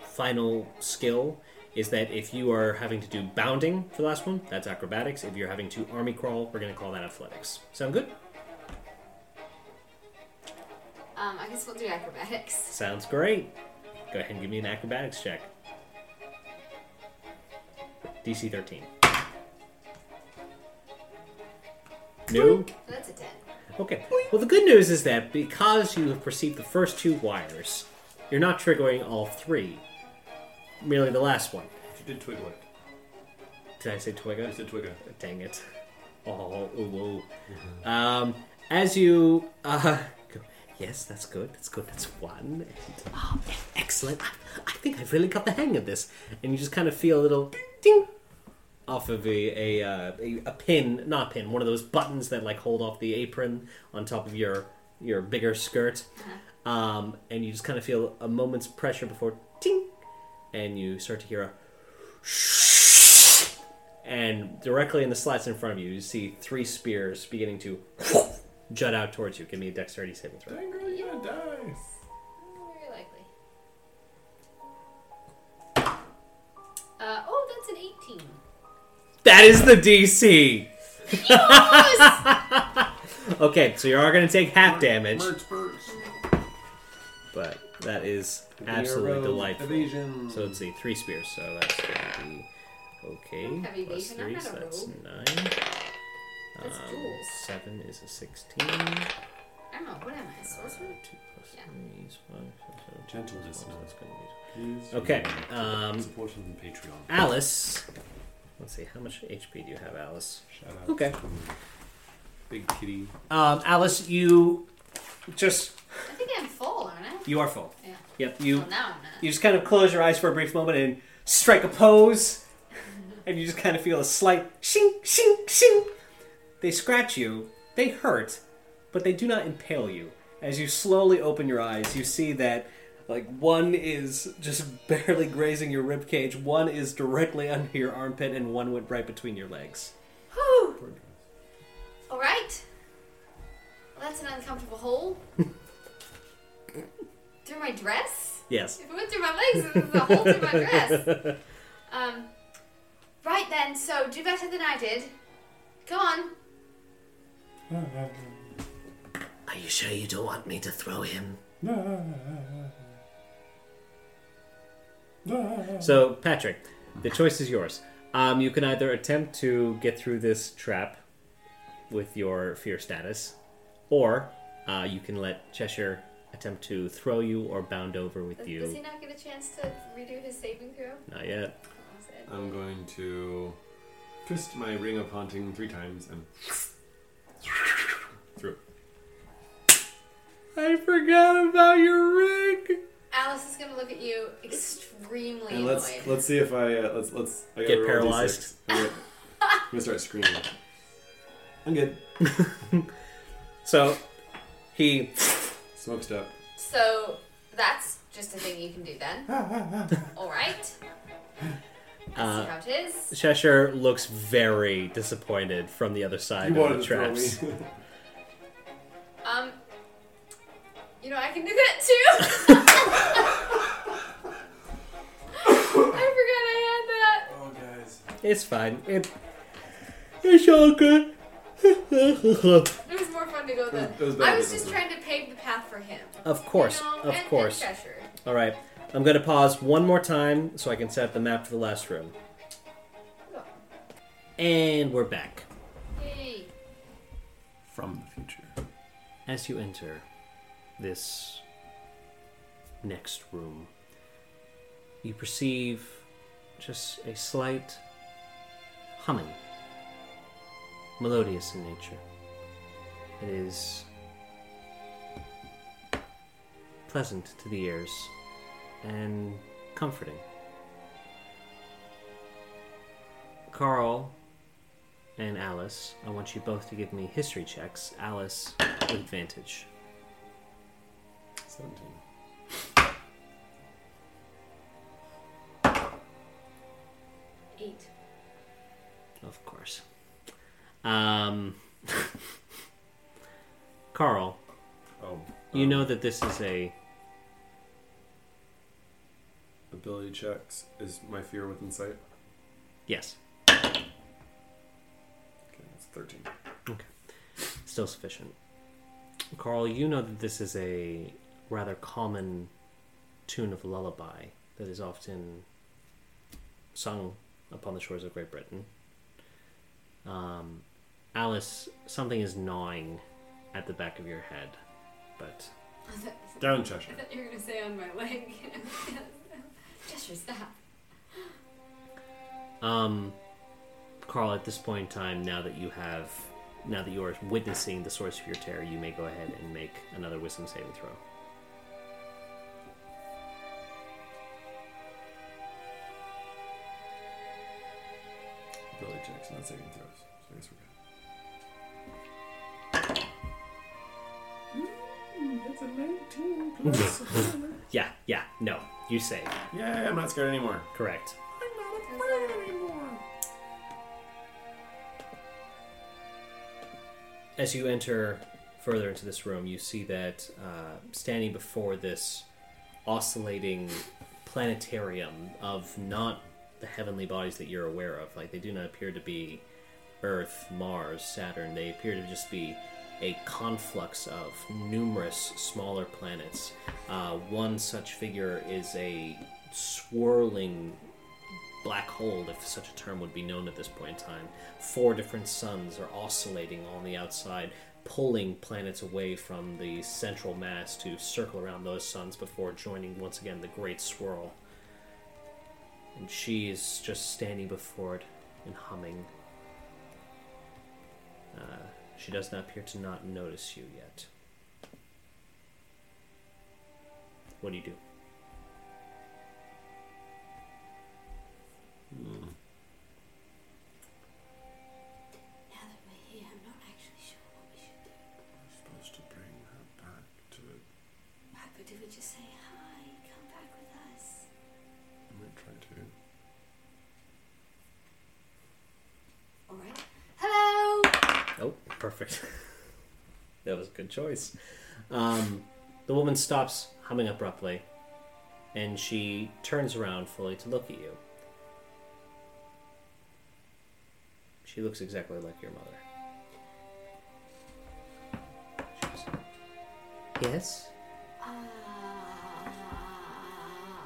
final skill is that if you are having to do bounding for the last one, that's acrobatics. If you're having to army crawl, we're going to call that athletics. Sound good? Um, I guess we'll do acrobatics. Sounds great. Go ahead and give me an acrobatics check. DC 13. No? That's a 10. Okay. Well, the good news is that because you have perceived the first two wires, you're not triggering all three. Merely the last one. You did twiggle it. Did I say twigger? You Twigga? said twigga. Dang it. Oh, ooh, ooh. Um, as you, uh, go, yes, that's good, that's good, that's one. And, oh, excellent. I, I think I've really got the hang of this. And you just kind of feel a little ding off of a, a, uh, a, a pin, not pin, one of those buttons that like hold off the apron on top of your, your bigger skirt. Um, and you just kind of feel a moment's pressure before ding, and you start to hear a and directly in the slats in front of you, you see three spears beginning to jut out towards you. Give me a dexterity saving throw. Dang girl, you're gonna die. Very likely. Uh, oh, that's an 18. That is the DC. okay, so you are going to take half damage, Merch burst. but that is Give absolutely rogue delightful. Evasion. So let's see, three spears. So that's going to be okay. Have Plus evasion? I'm three, not so a that's nine. That's Um, duels. Seven is a sixteen. I don't know, what am I, a sorcerer? Two plus Yeah. three is five. So, so Gentleness, so that's going to be Please Okay, remember um, support us on Patreon. Alice. Let's see, how much HP do you have, Alice? Shout out Okay. Big kitty. Um, Alice, you just I think I'm full, aren't I? you are full. Yeah. Yep, you Well, now I'm not. you just kind of close your eyes for a brief moment and strike a pose, and you just kind of feel a slight shing shing shing. They scratch you, they hurt, but they do not impale you. As you slowly open your eyes, you see that like one is just barely grazing your rib cage, one is directly under your armpit, and one went right between your legs. Whew! Alright. Well, that's an uncomfortable hole. through my dress? Yes. If it went through my legs, it was a hole through my dress. Um, right then, so do better than I did. Go on. Are you sure you don't want me to throw him? So, Patrick, the choice is yours. Um, you can either attempt to get through this trap with your fear status, or uh, you can let Cheshire attempt to throw you or bound over with you. does he not get a chance to redo his saving throw? Not yet. Oh. I'm going to twist my ring of haunting three times and through. I forgot about your rig. Alice is gonna look at you extremely And let's annoyed. let's see if I uh, let's let's I gotta Get roll a paralyzed. D6. I'm gonna, I'm gonna start screaming. I'm good. So, he Smoked up. So that's just a thing you can do then. Alright. Let's Uh, see how it is. Cheshire looks very disappointed from the other side You of the to traps. Um you know I can do that too. I forgot I had that. oh guys. It's fine. It, it's all good. It was more fun to go then. It was better I was just trying to pave the path for him. of course, You know, of and, course. And Cheshire. All right, I'm gonna pause one more time so I can set up the map for the last room, and we're back. Yay. From the future. As you enter this next room, you perceive just a slight humming, melodious in nature. It is pleasant to the ears and comforting. Carl and Alice, I want you both to give me history checks. Alice with advantage. 17. Eight. Of course. Um, Carl, Oh. you um, know that this is a Ability checks. Is my fear within sight? yes, Okay, that's 13. still sufficient. Carl, you know that this is a rather common tune of lullaby that is often sung upon the shores of Great Britain. Um, Alice, something is gnawing at the back of your head, but I thought, Down I thought you were gonna say on my leg. Cheshire, stop. Um, Carl, at this point in time, now that you have, now that you are witnessing the source of your terror, you may go ahead and make another wisdom saving throw. Ability checks, not saving throws. So I guess we're good. That's a 19 plus. Yeah, yeah, no, you save. yeah, I'm not scared anymore. Correct. I'm not afraid anymore. As you enter further into this room, you see that uh, standing before this oscillating planetarium of not the heavenly bodies that you're aware of, like they do not appear to be Earth, Mars, Saturn. They appear to just be a conflux of numerous smaller planets. Uh, one such figure is a swirling black hole, if such a term would be known at this point in time. Four different suns are oscillating on the outside, pulling planets away from the central mass to circle around those suns before joining once again the great swirl. And she is just standing before it and humming. Uh, she does not appear to not notice you yet. What do you do? Hmm. That was a good choice. Um, the woman stops humming abruptly, and she turns around fully to look at you. She looks exactly like your mother. She's, yes? Uh,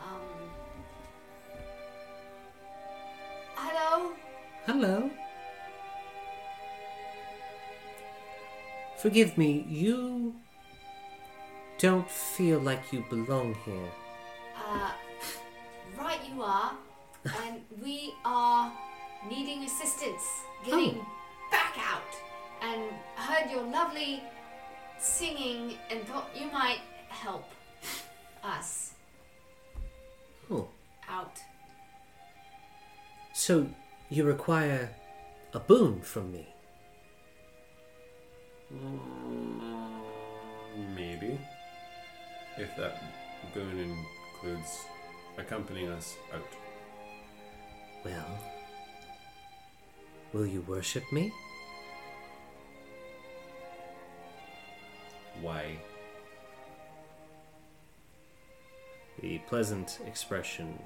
um. Hello? Hello. Forgive me, you don't feel like you belong here. Uh, right you are. and we are needing assistance getting back out. And heard your lovely singing and thought you might help us Oh, out. so you require a boon from me? Maybe. If that boon includes accompanying us out. Well, will you worship me? Why? The pleasant expression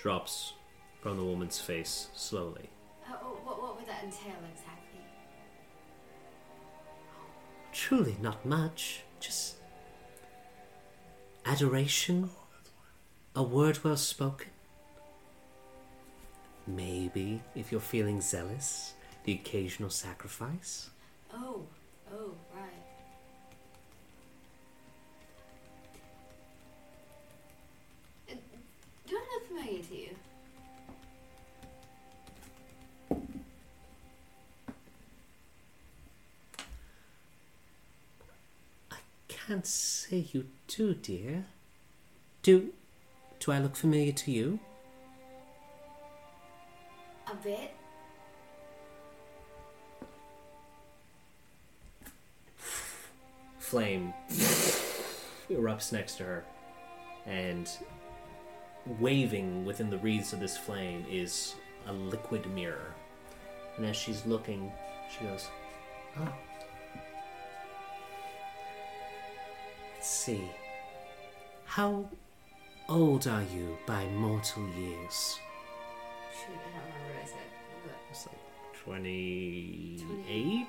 drops from the woman's face slowly. Uh, what, what would that entail exactly? Truly, not much. Just adoration, a word well spoken. Maybe, if you're feeling zealous, the occasional sacrifice. Oh, oh, can't say you do, dear. Do. Do I look familiar to you? A bit. Flame erupts next to her, and waving within the wreaths of this flame is a liquid mirror. And as she's looking, she goes, Oh. Let's see. How old are you by mortal years? Shoot, I don't remember what I said. It's like 28,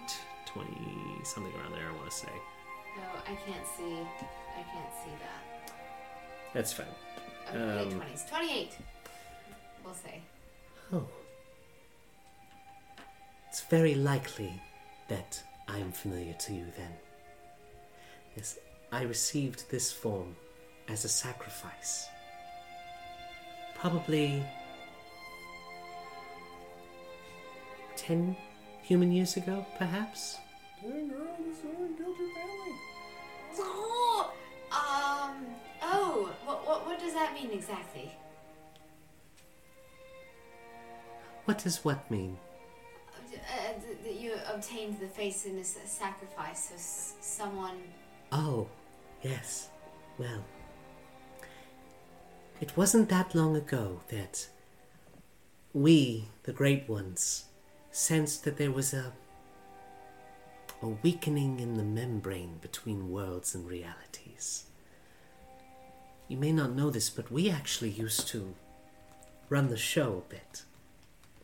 20, something around there, I want to say. no, I can't see. I can't see that. That's fine. Okay, Um, twenties. Twenty-eight. We'll say. Oh. It's very likely that I am familiar to you then. Yes, I received this form as a sacrifice. Probably. ten human years ago, perhaps? Dang, girl, this woman killed your family. Oh, um. Oh, what, what, what does that mean exactly? What does what mean? Uh, that you obtained the face in a s- sacrifice of someone. Oh, yes. Well, it wasn't that long ago that we, the Great Ones, sensed that there was a a weakening in the membrane between worlds and realities. You may not know this, but we actually used to run the show a bit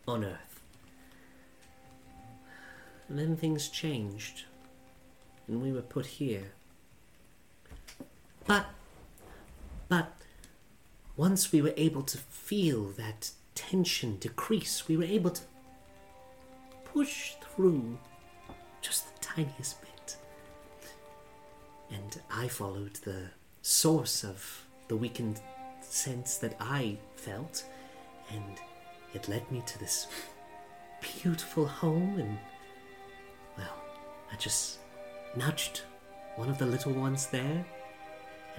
on Earth. And then things changed, and we were put here. But, but, once we were able to feel that tension decrease, we were able to push through just the tiniest bit. And I followed the source of the weakened sense that I felt, and it led me to this beautiful home, and, well, I just nudged one of the little ones there,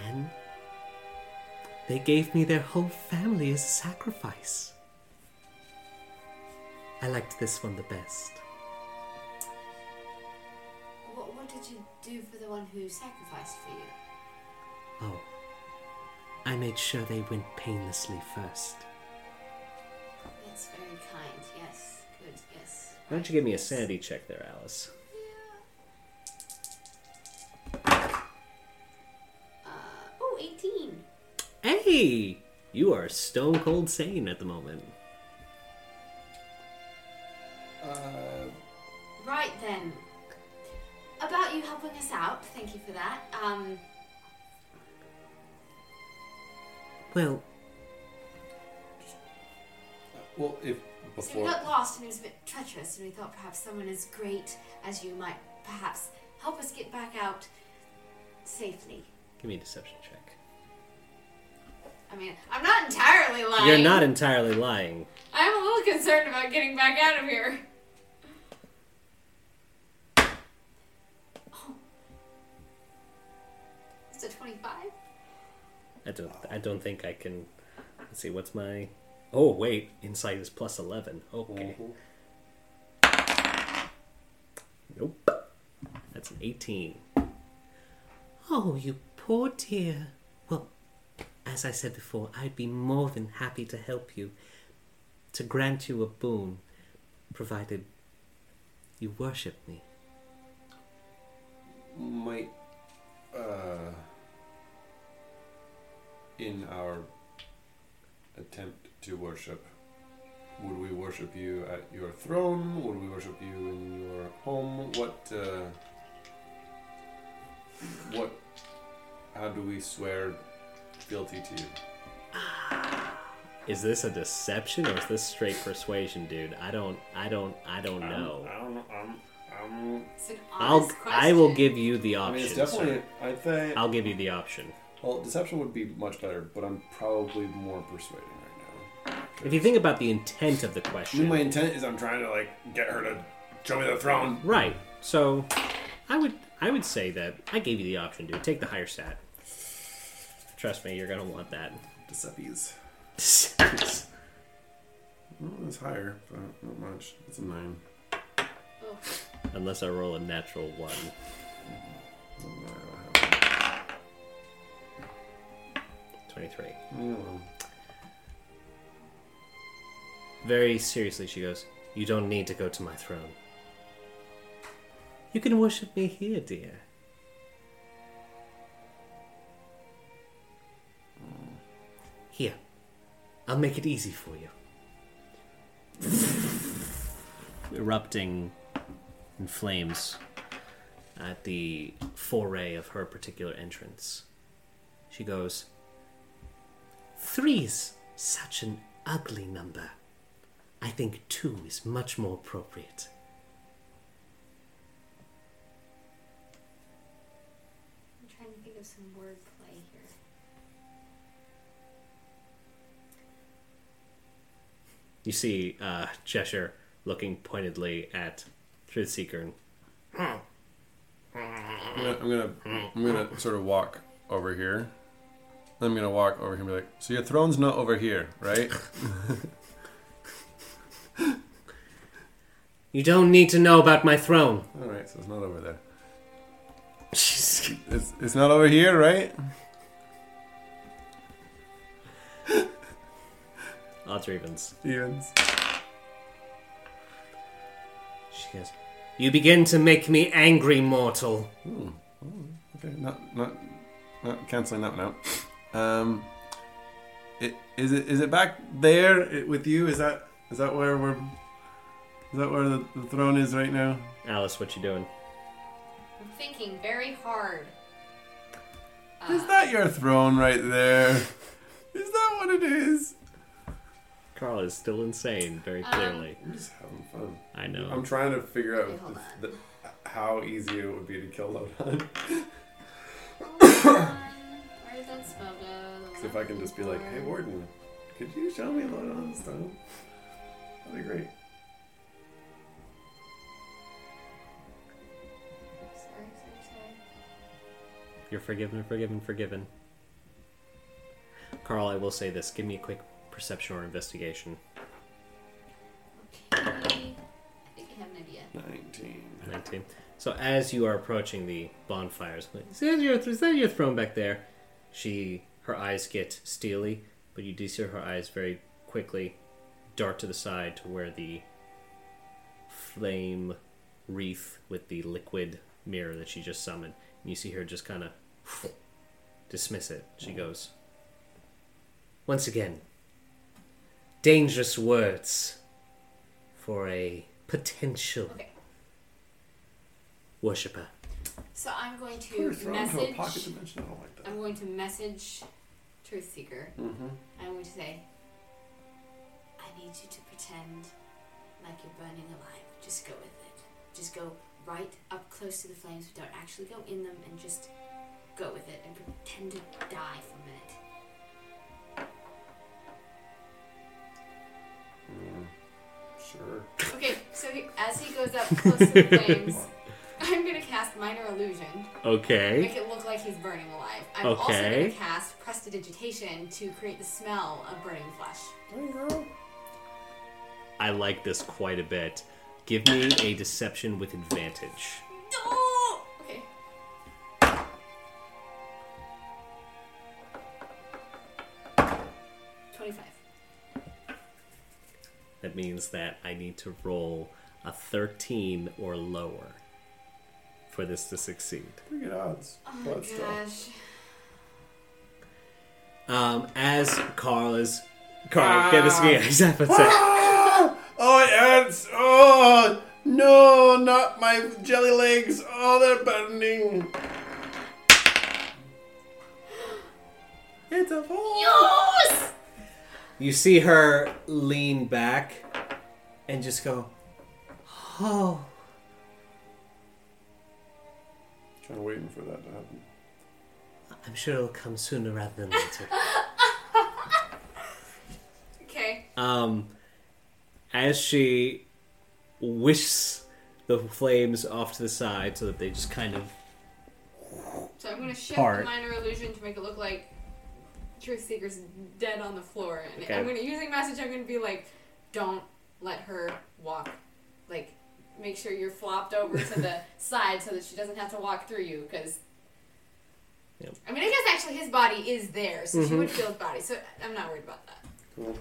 and they gave me their whole family as a sacrifice. I liked this one the best. What, what did you do for the one who sacrificed for you? Oh, I made sure they went painlessly first. That's very kind. Yes. Good. Yes. Why don't you give me a sanity check there, Alice? Hey! You are stone cold sane at the moment. Uh, Right then. About you helping us out, thank you for that. Um, Well, well, if so we before got lost and it was a bit treacherous, and we thought perhaps someone as great as you might perhaps help us get back out safely. Give me a deception check. I mean, I'm not entirely lying. You're not entirely lying. I'm a little concerned about getting back out of here. Oh. It's a 25? I don't. I don't think I can. Let's see. What's my? Oh wait, insight is plus eleven. Okay. Mm-hmm. Nope. That's an eighteen. oh, you poor dear. As I said before, I'd be more than happy to help you, to grant you a boon, provided you worship me. might uh, in our attempt to worship, would we worship you at your throne? Would we worship you in your home? What uh, what? How do we swear fealty to you? Is this a deception or is this straight persuasion, dude? I don't. I don't. I don't know. I don't know. I'm. I'm. It's an I'll. honest I will give you the I option. mean, it's definitely. sir. I'd say. I'll give you the option. Well, deception would be much better, but I'm probably more persuading right now. If you think about the intent of the I mean, question, my intent is I'm trying to like get her to show me the throne. right? So, I would. I would say that I gave you the option, dude. Take the higher stat. Trust me, you're gonna want that. Deceppies. Well, it's higher, but not much. It's a nine. Oh, Unless I roll a natural one. Doesn't matter what 23. Yeah, well, Very seriously, she goes, You don't need to go to my throne. You can worship me here, dear. Here. I'll make it easy for you. Erupting in flames at the foray of her particular entrance. She goes, Three's such an ugly number. I think two is much more appropriate. You see uh, Cheshire looking pointedly at Truthseeker. and I'm gonna, I'm gonna, I'm gonna sort of walk over here. I'm gonna walk over here and be like, "So your throne's not over here, right?" You don't need to know about my throne. All right, so it's not over there. It's, it's not over here, right? Odds or evens. Evens. She goes, You begin to make me angry, mortal. Ooh, oh, okay, not not not canceling that one out. Um, it, is it is it back there i- with you? Is that is that where we're? Is that where the, the throne is right now? Alice, what you doing? I'm thinking very hard. Is Uh, that your throne right there? Is that what it is? Carl is still insane, very Um, clearly. I'm just having fun. I know. I'm trying to figure out Okay, hold the, the, how easy it would be to kill Lodon. Where did that spell go? The Because if one I can just be like, hey, before. Warden, could you show me Lodon's stone? That'd be great. Sorry, sorry, sorry. You're forgiven, forgiven, forgiven. Carl, I will say this. Give me a quick perception or investigation. Okay. I think I have an idea. 19. 19. So as you are approaching the bonfires, like, is that your, is that your throne back there? She, her eyes get steely, but you do see her eyes very quickly dart to the side to where the flame wreath with the liquid mirror that she just summoned. And you see her just kind of dismiss it. She goes, Once again, dangerous words for a potential Okay. worshipper. So I'm going Put her to throne to a pocket message. dimension. I don't like that. I'm going to message Truth Seeker. Mm-hmm. I'm going to say, I need you to pretend like you're burning alive. Just go with it. Just go right up close to the flames. but Don't actually go in them and just go with it and pretend to die for a minute. Sure. Okay, so he, as he goes up close to the flames, I'm going to cast Minor Illusion. okay. Make it look like he's burning alive. I'm also gonna cast Prestidigitation to create the smell of burning flesh. There you go. I like this quite a bit. Give me a deception with advantage. That means that I need to roll a 13 or lower for this to succeed. Pretty good odds. Oh but my still. gosh. Um, as Carl is. Carl, get this again. Exactly. what's that. Ah! Oh, it hurts. Oh, no, not my jelly legs. Oh, they're burning. It's a fall. Yes! You see her lean back and just go, Oh, Kind of waiting for that to happen. I'm sure it'll come sooner rather than later. Okay. Um, as she whisks the flames off to the side so that they just kind of So I'm gonna shift Part. the minor illusion to make it look like Truth Seeker's dead on the floor. And Okay. I'm gonna using message. I'm gonna be like, don't let her walk. Like, make sure you're flopped over to the side so that she doesn't have to walk through you. Because Yep. I mean, I guess actually his body is there, so she Mhm. would feel his body. So I'm not worried about that. Cool.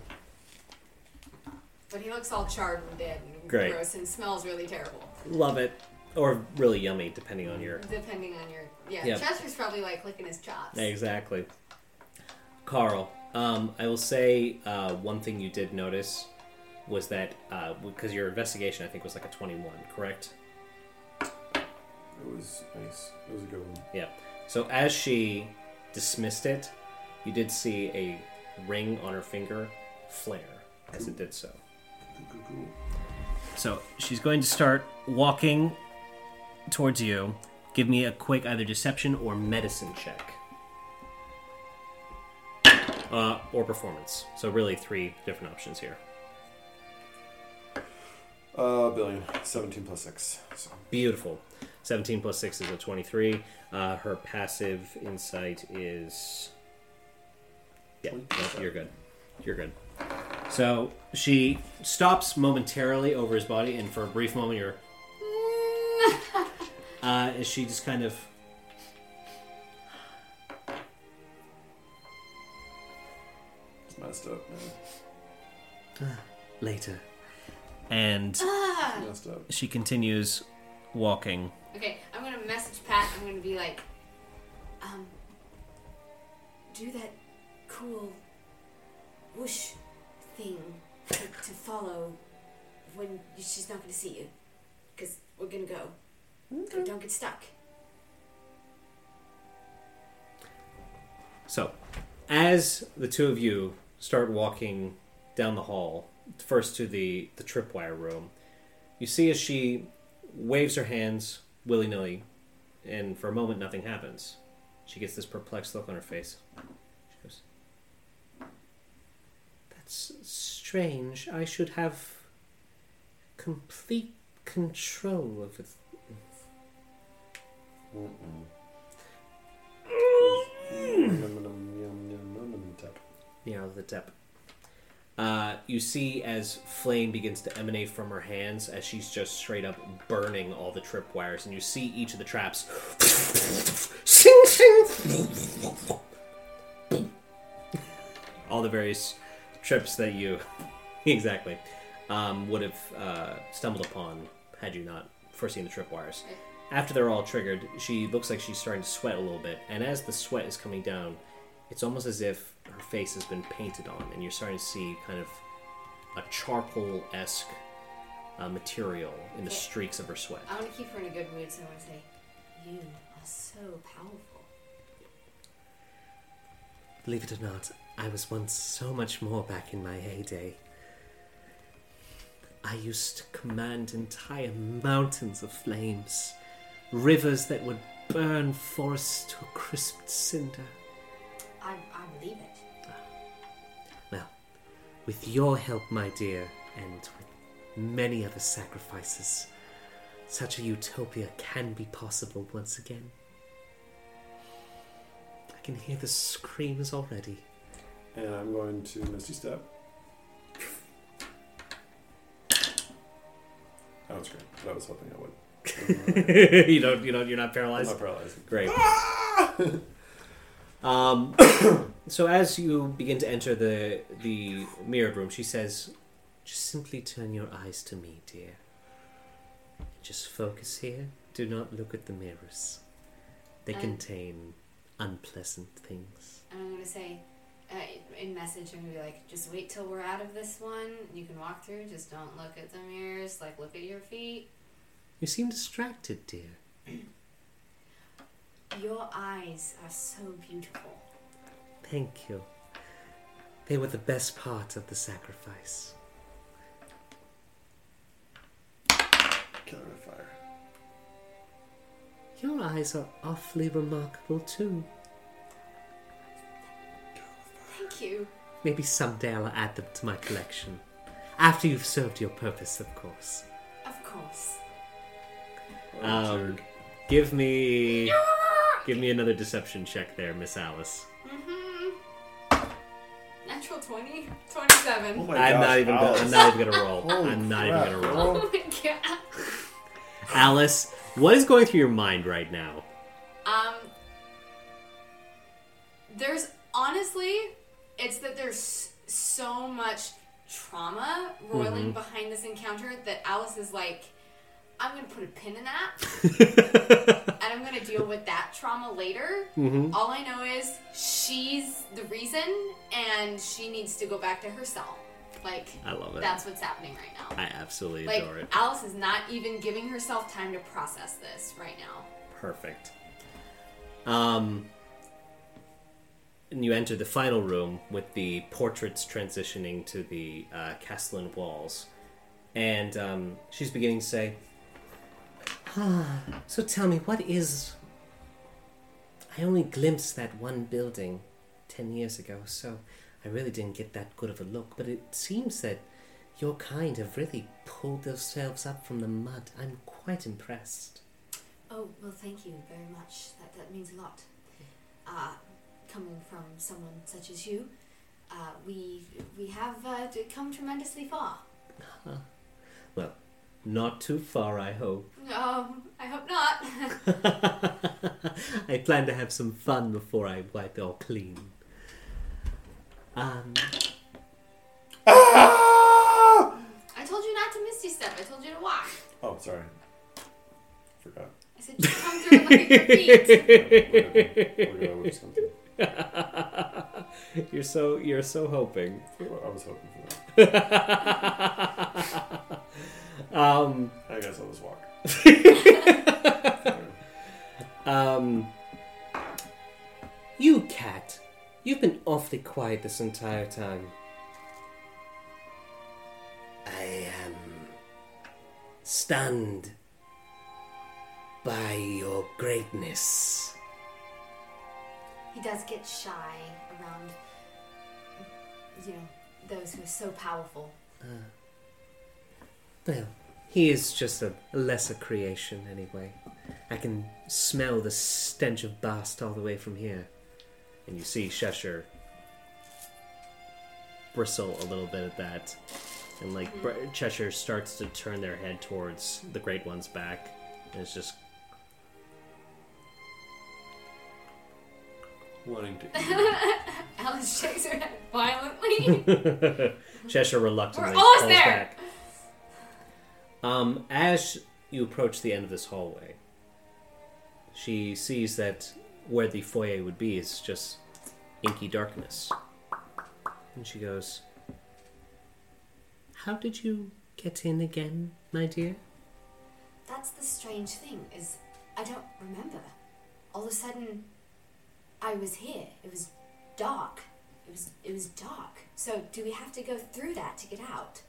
But he looks all charred and dead and Great. gross and smells really terrible. Love it. Or really yummy, depending on your. Depending on your yeah, Yep. Cheshire's probably like licking his chops. Exactly. Carl, um, I will say uh, one thing you did notice was that because your investigation, I think, was like a 21, correct? It was nice. It was a good one. Yeah. So as she dismissed it, you did see a ring on her finger flare as it did so. Cool, cool, cool. So she's going to start walking towards you. Give me a quick either deception or medicine check. Uh, or performance. So really three different options here. Uh, billion. 17 plus 6. So. Beautiful. 17 plus 6 is a 23. Uh, her passive insight is. Yeah, no, you're good. You're good. So she stops momentarily over his body, and for a brief moment, you're. uh, as she just kind of. Messed up, man. Later. And Ah! Messed up. she continues walking. Okay, I'm gonna message Pat. I'm gonna be like, um, do that cool whoosh thing to, to follow when she's not gonna see you, because we're gonna go. Don't- Don't get stuck. So, as the two of you start walking down the hall, first to the, the tripwire room, you see as she waves her hands willy nilly, and for a moment nothing happens. She gets this perplexed look on her face. She goes, That's strange. I should have complete control over. Th- Near the tip. Uh, you see as flame begins to emanate from her hands as she's just straight up burning all the tripwires, and you see each of the traps. Sing, sing. all the various trips that you exactly um, would have uh, stumbled upon had you not foreseen the tripwires. After they're all triggered, she looks like she's starting to sweat a little bit, and as the sweat is coming down, it's almost as if her face has been painted on, and you're starting to see kind of a charcoal esque uh, material in the Okay. streaks of her sweat. I want to keep her in a good mood, so I want to say, you are so powerful. Believe it or not, I was once so much more back in my heyday. I used to command entire mountains of flames, rivers that would burn forests to a crisped cinder. I, I believe it. Well, with your help, my dear, and with many other sacrifices, such a utopia can be possible once again. I can hear the screams already. And I'm going to Misty Step. That was great. But I was hoping I would. you don't, you don't, you're not I'm paralyzed. not paralyzed. Great. Ah! um, so as you begin to enter the the mirrored room, she says, Just simply turn your eyes to me, dear. Just focus here. Do not look at the mirrors. They Um, contain unpleasant things. And I'm gonna say, uh, in message, I'm gonna be like, just wait till we're out of this one. You can walk through. Just don't look at the mirrors. Like, look at your feet. You seem distracted, dear. Your eyes are so beautiful. Thank you. They were the best part of the sacrifice. Killer with fire. Your eyes are awfully remarkable, too. Thank you. Maybe someday I'll add them to my collection. After you've served your purpose, of course. Of course. Um, "Give me." Give me another deception check there, Miss Alice. Mm-hmm. Natural 20? 27. Oh my I'm gosh, not even. Gonna, I'm not even gonna roll. Holy I'm not crap, even gonna roll. Oh my god. Alice, what is going through your mind right now? Um, there's honestly, it's that there's so much trauma roiling behind this encounter that Alice is like, I'm gonna put a pin in that, and I'm gonna deal with that trauma later. All I know is she's the reason, and she needs to go back to her cell. Like, I love it. that's what's happening right now. I absolutely Like, adore it. Alice is not even giving herself time to process this right now. Perfect. Um, and you enter the final room with the portraits transitioning to the uh, Castellan walls, and um, she's beginning to say, so tell me, what is. I only glimpsed that one building ten years ago, so I really didn't get that good of a look, but it seems that your kind have really pulled themselves up from the mud. I'm quite impressed. Oh, well, thank you very much. That, that means a lot. Uh, coming from someone such as you, uh, we, we have uh, come tremendously far. "Well, not too far, I hope." Um, I hope not. I plan to have some fun before I wipe it all clean. Um, Ah! I told you not to misty step. I told you to walk. Oh, sorry. Forgot. I said just come through and look at your feet. We're going with something. you're so you're so hoping. I was hoping for that. Um, I guess I'll just walk. Um, You, cat, you've been awfully quiet this entire time. I am stunned by your greatness. He does get shy around, you know, those who are so powerful. Uh, Well, he is just a lesser creation, anyway. I can smell the stench of bast all the way from here. and you see Cheshire bristle a little bit at that, and like hmm. Br- Cheshire starts to turn their head towards the Great One's back, and it's just Wanting to eat. Alice shakes her head violently. Cheshire reluctantly We're almost pulls there. back. Um, as you approach the end of this hallway, she sees that where the foyer would be is just inky darkness. And she goes, How did you get in again, my dear? That's the strange thing is I don't remember. All of a sudden, I was here. It was dark. It was it was dark. So do we have to go through that to get out?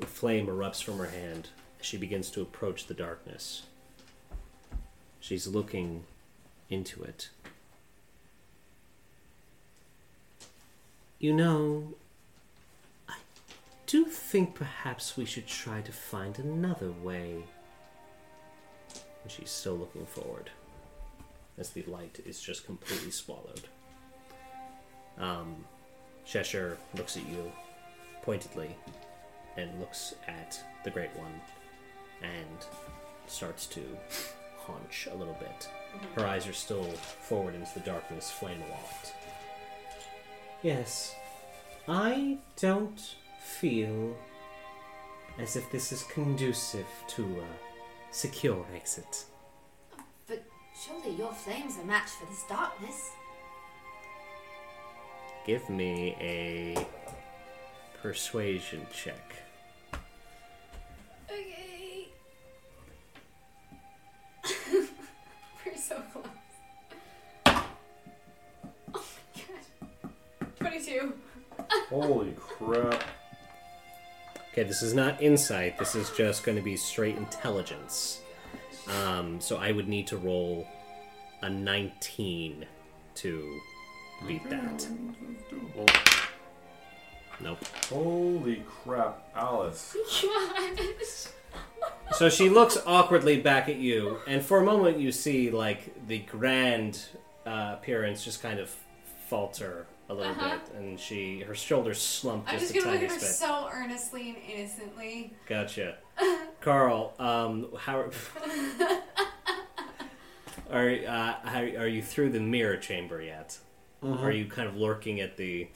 A flame erupts from her hand as she begins to approach the darkness. She's looking into it. You know, I do think perhaps we should try to find another way. And she's still looking forward as the light is just completely swallowed. Um, Cheshire looks at you pointedly and looks at the Great One and starts to haunch a little bit. Mm-hmm. Her eyes are still forward into the darkness, flame aloft. Yes, I don't feel as if this is conducive to a secure exit. But surely your flames are matched for this darkness. Give me a persuasion check. Okay. We're so close. Oh my god. 22. Holy crap. Okay, this is not insight. This is just going to be straight intelligence. Um, so I would need to roll a 19 to beat that. Nope. Holy crap, Alice. Gosh. So she looks awkwardly back at you, and for a moment you see like the grand uh, appearance just kind of falter a little Uh-huh. bit, and she her shoulders slump I'm just, just a gonna look tiny at her bit. so earnestly and innocently. Gotcha, Carl. Um, how are uh, how, are you through the mirror chamber yet? Mm-hmm. Are you kind of lurking at the?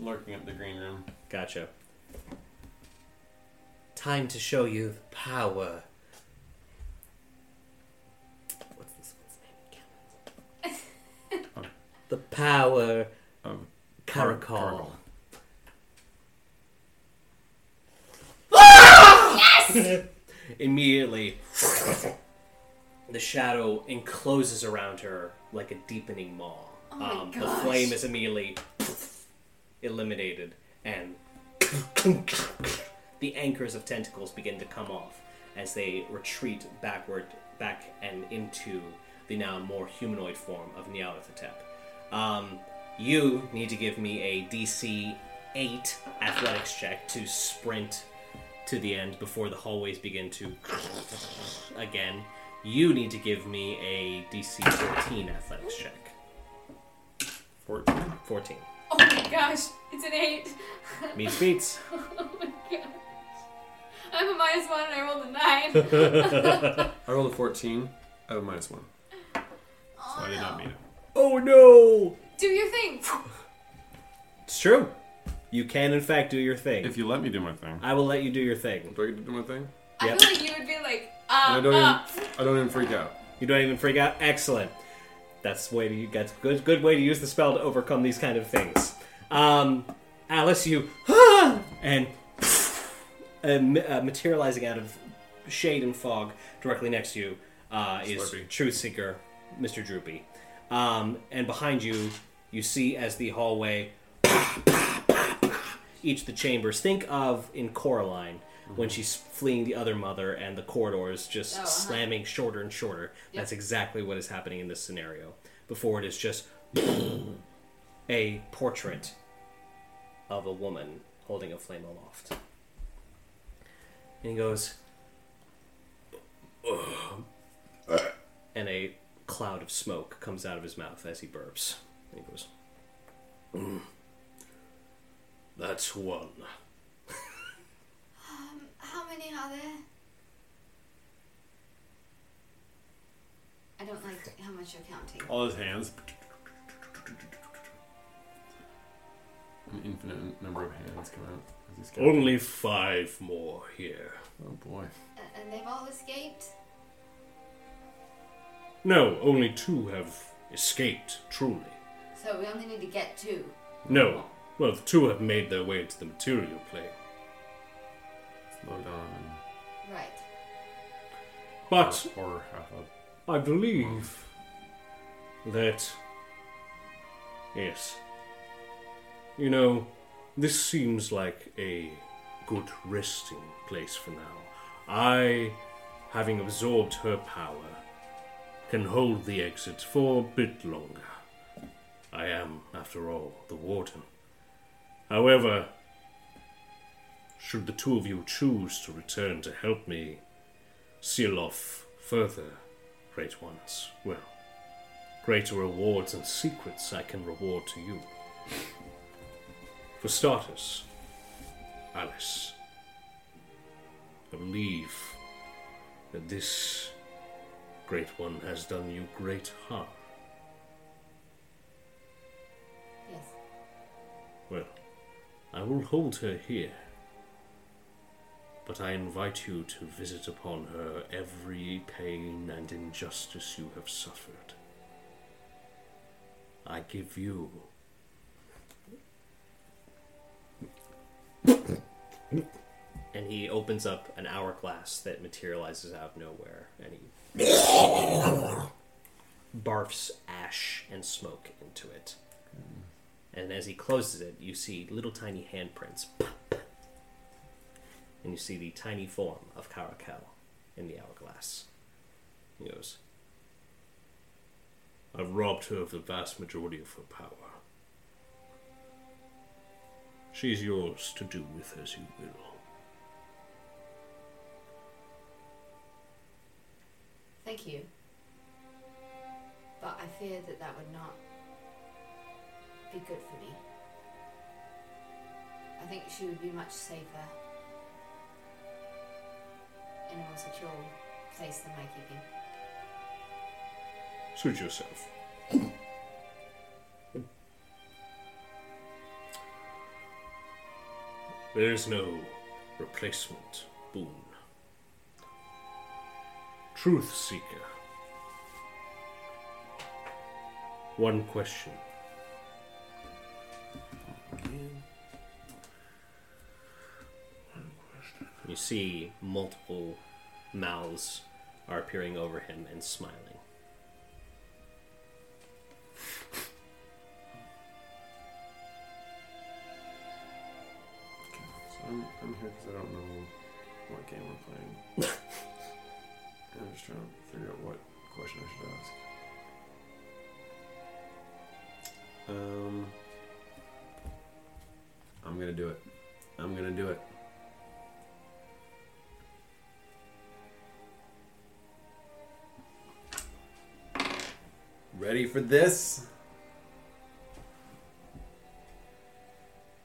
Lurking up the green room. Gotcha. Time to show you the power. What's this one's name again? the power Of Caracol. Caracol. Immediately, the shadow encloses around her like a deepening maw. Oh my um, the flame is immediately eliminated, and the anchors of tentacles begin to come off as they retreat backward, back and into the now more humanoid form of Nyarlathotep. Um, you need to give me a DC 8 athletics check to sprint to the end before the hallways begin to again. You need to give me a DC 14 athletics check. 14. 14. Oh my gosh, it's an eight. Meets beats. Oh my gosh. I'm a minus one and I rolled a nine. I rolled a 14 out of minus 1. So Oh, I did not no. meet it. Oh no! Do your thing. It's true. You can, in fact, do your thing. If you let me do my thing. I will let you do your thing. Do I get to do my thing? I Yep. feel like you would be like, And I don't uh, even, I don't even freak out. You don't even freak out. Excellent. That's way to that's good. Good way to use the spell to overcome these kind of things. Um, Alice, you and uh, uh, materializing out of shade and fog directly next to you uh, is Slurpee. Truth Seeker, Mr. Droopy. Um, and behind you, you see as the hallway each of the chambers. Think of in Coraline when she's fleeing the other mother and the corridors just Oh, uh-huh. slamming shorter and shorter. That's exactly what is happening in this scenario. Before it is just a portrait of a woman holding a flame aloft. And he goes, and a cloud of smoke comes out of his mouth as he burps. And he goes, "Mm. That's one. How many are there? I don't like how much you're counting. All his hands. An infinite number of hands come out. as he's counting. Only five more here. Oh boy. A- And they've all escaped? No, only two have escaped, truly. So we only need to get two. No, well, the two have made their way to the material plane. Slow. Right. But or, or half up. I believe that. Yes. You know, this seems like a good resting place for now. I, having absorbed her power, can hold the exit for a bit longer. I am, after all, the warden. However, should the two of you choose to return to help me seal off further great ones, well, greater rewards and secrets I can reward to you. For starters, Alice, I believe that this great one has done you great harm. Yes. Well, I will hold her here. But I invite you to visit upon her every pain and injustice you have suffered. I give you And he opens up an hourglass that materializes out of nowhere, and he barfs ash and smoke into it. Hmm. And as he closes it, you see little tiny handprints. And you see the tiny form of Caracal in the hourglass. He goes, I've robbed her of the vast majority of her power. She's yours to do with as you will. Thank you. But I fear that that would not be good for me. I think she would be much safer in a more secure place than my keeping. Suit yourself. There is no replacement boon. Truth Seeker. One question. You see multiple mouths are appearing over him and smiling. So I'm, I'm here because I don't know what game we're playing. I'm just trying to figure out what question I should ask. Um, I'm gonna do it. I'm gonna do it. Ready for this?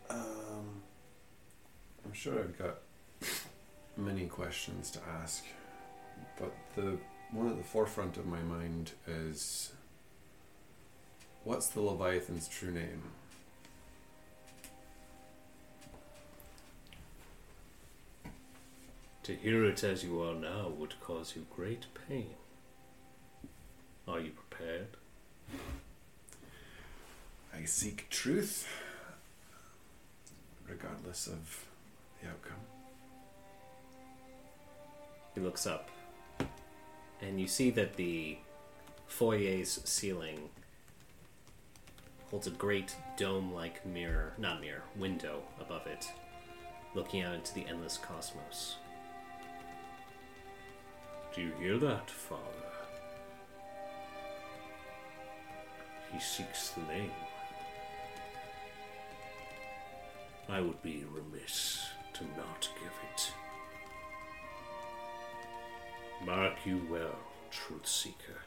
Um, I'm sure I've got many questions to ask, but the one at the forefront of my mind is what's the Leviathan's true name? To hear it as you are now would cause you great pain. Are you prepared? I seek truth, regardless of the outcome. He looks up, and you see that the foyer's ceiling holds a great dome like mirror, not mirror, window above it, looking out into the endless cosmos. Do you hear that, Father? He seeks the name. I would be remiss to not give it. Mark you well, Truth Seeker.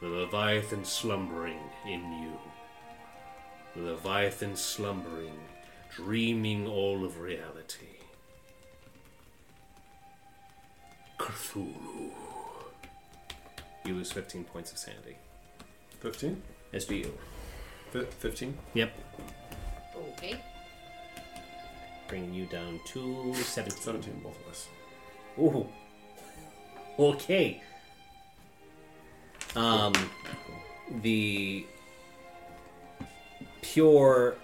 The Leviathan slumbering in you. The Leviathan slumbering, dreaming all of reality. Cthulhu. You lose 15 points of sanity. 15? As do 15? Yep. Okay. Bringing you down to 17. 17, both of us. Ooh. Okay. Um, the pure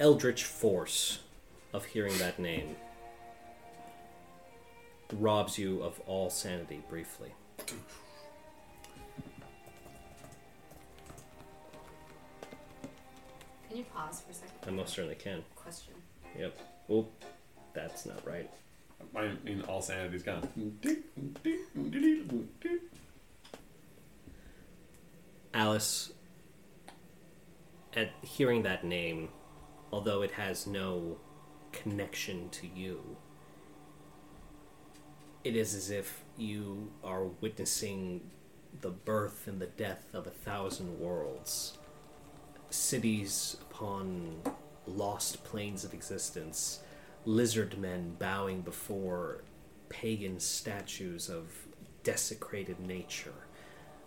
eldritch force of hearing that name robs you of all sanity briefly. Pause for a second? I most certainly can. Question. Yep. Oh, that's not right. I mean, all sanity's gone. Alice, at hearing that name, although it has no connection to you, it is as if you are witnessing the birth and the death of a thousand worlds. Cities upon lost planes of existence, lizard men bowing before pagan statues of desecrated nature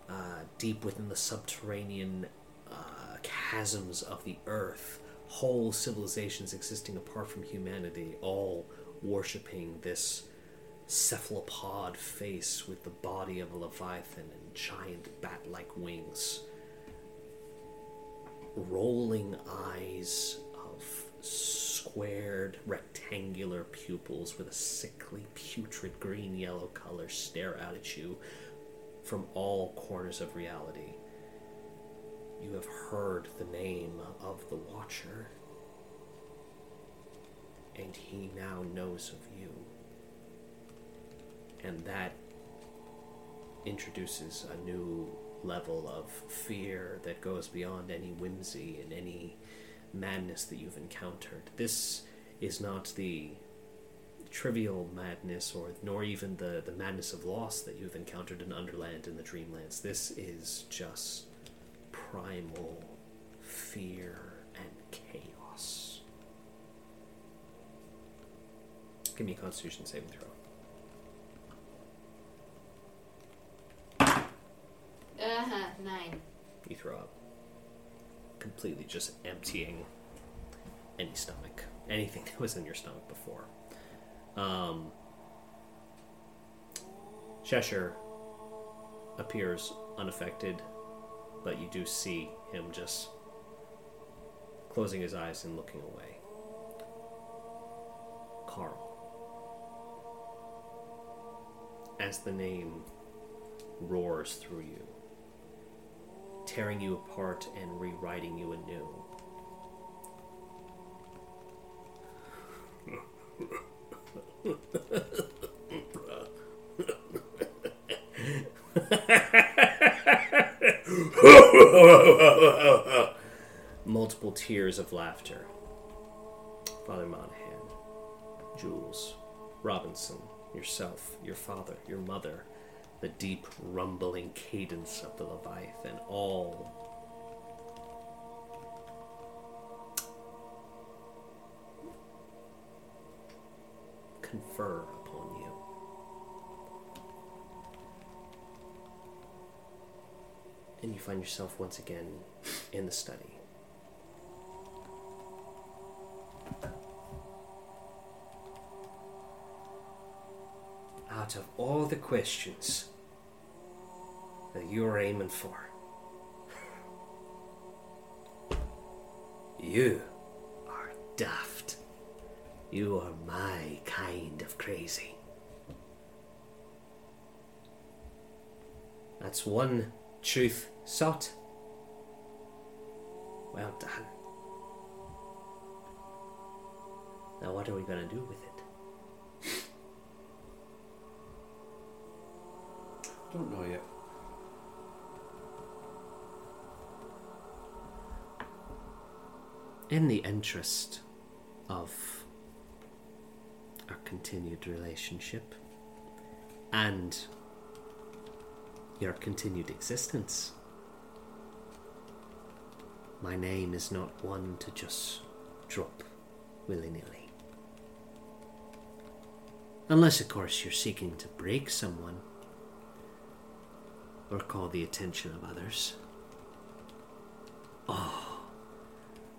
uh, deep within the subterranean uh, chasms of the earth, whole civilizations existing apart from humanity, all worshipping this cephalopod face with the body of a leviathan and giant bat like wings. Rolling eyes of squared rectangular pupils with a sickly putrid green yellow color stare out at you from all corners of reality. You have heard the name of the Watcher, and he now knows of you. And that introduces a new level of fear that goes beyond any whimsy and any madness that you've encountered. This is not the trivial madness or nor even the, the madness of loss that you've encountered in Underland and the Dreamlands. This is just primal fear and chaos. Give me a constitution saving throw. Uh huh. Nine. You throw up. Completely just emptying any stomach. Anything that was in your stomach before. Um, Cheshire appears unaffected, but you do see him just closing his eyes and looking away. Carl. As the name roars through you, tearing you apart and rewriting you anew. Multiple tears of laughter. Father Monahan, Jules, Robinson, yourself, your father, your mother, the deep rumbling cadence of the Leviathan, all confer upon you. And you find yourself once again in the study. Out of all the questions that you're aiming for, you are daft. You are my kind of crazy. That's one truth sought. Well done. Now, what are we going to do with it? Don't know yet. In the interest of our continued relationship and your continued existence, my name is not one to just drop willy nilly. Unless, of course, you're seeking to break someone or call the attention of others. Oh,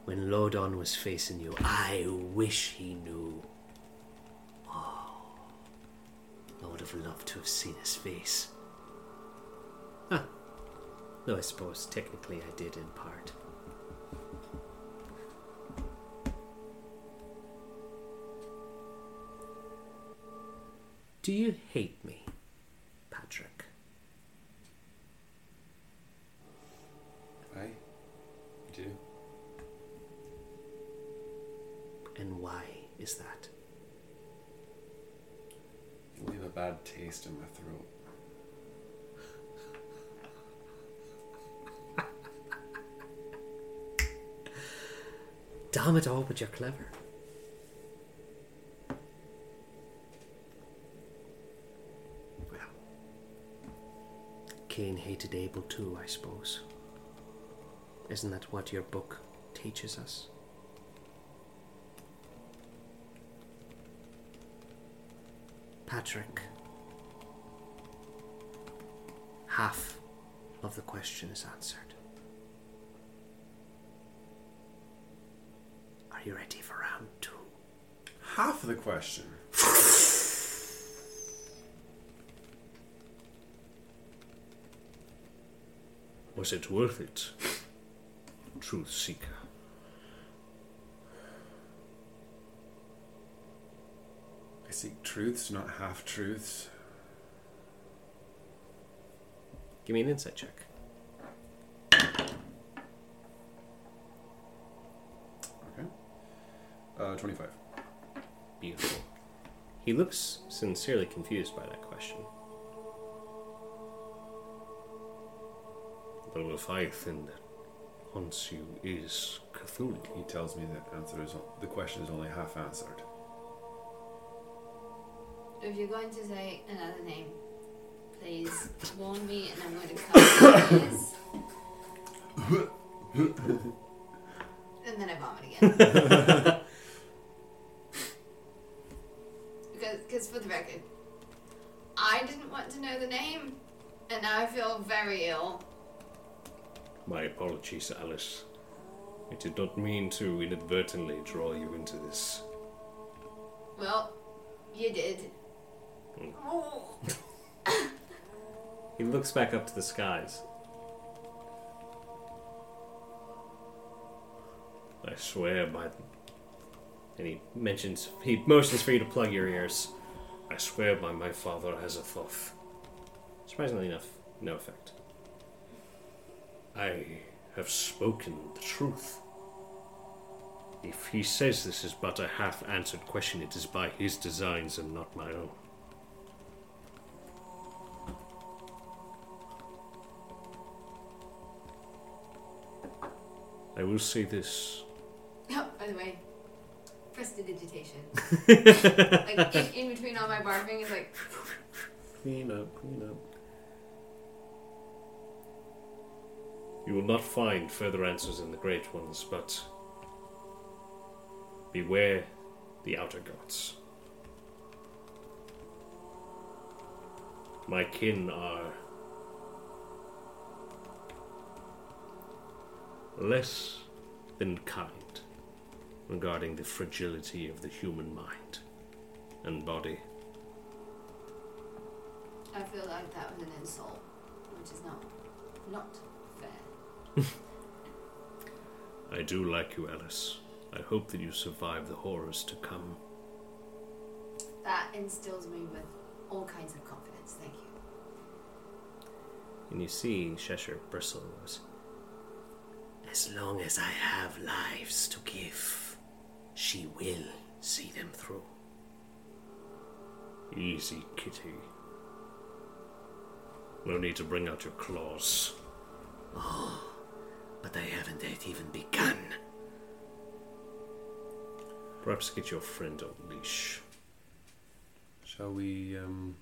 when Lodon was facing you, I wish he knew. Oh, I would have loved to have seen his face. Huh. Though I suppose technically I did in part. Do you hate me, Patrick? I do. And why is that? You leave a bad taste in my throat. Damn it all, but you're clever. Well, Cain hated Abel too, I suppose. Isn't that what your book teaches us? Patrick, half of the question is answered. Are you ready for round two? Half of the question. Was it worth it? Truth seeker. I seek truths, not half truths. Give me an insight check. Okay. Uh, 25. Beautiful. He looks sincerely confused by that question. The Leviathan that haunts you is Cthulhu. He tells me that answer is the question is only half answered. If you're going to say another name, please warn me and I'm going to cover my ears. and then I vomit again. because, because for the record, I didn't want to know the name, and now I feel very ill. Apologies, Alice. I did not mean to inadvertently draw you into this. Well, you did. Oh. He looks back up to the skies. I swear by And he mentions, he motions for you to plug your ears. I swear by my father Azathoth. Surprisingly enough, no effect. I have spoken the truth. If he says this is but a half answered question, it is by his designs and not my own. I will say this. Oh, by the way, prestidigitation. like in, in between all my barfing is like Clean up, clean up. You will not find further answers in the Great Ones, but beware the outer gods. My kin are less than kind regarding the fragility of the human mind and body. I feel like that was an insult, which is not not. I do like you, Alice. I hope that you survive the horrors to come. That instills me with all kinds of confidence. Thank you. And you see Cheshire bristles. As long as I have lives to give, she will see them through. Easy, kitty. No need to bring out your claws. Oh, But I haven't yet even begun. Perhaps get your friend on leash. Shall we um,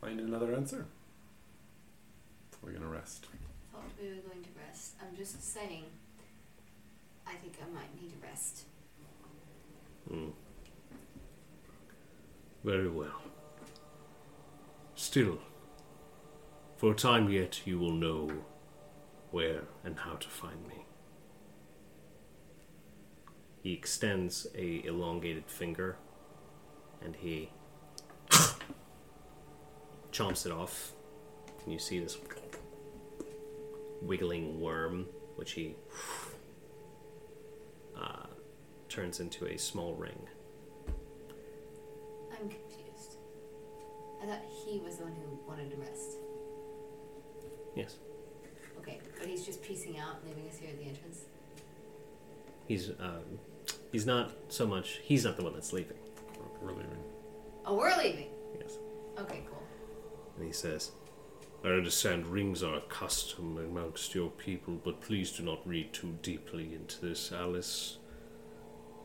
find another answer? We're gonna rest. I thought we were going to rest. I'm just saying. I think I might need a rest. Hmm. Very well. Still, for a time yet, you will know where and how to find me. he extends a elongated finger and he chomps it off. And you see this wiggling worm, which he uh, turns into a small ring. I'm confused. I thought he was the one who wanted to rest. Yes. Okay, but he's just piecing out, leaving us here at the entrance. He's um, he's not so much. He's not the one that's leaving. We're leaving. Oh, we're leaving. Yes. Okay, cool. And he says, I understand rings are a custom amongst your people, but please do not read too deeply into this, Alice.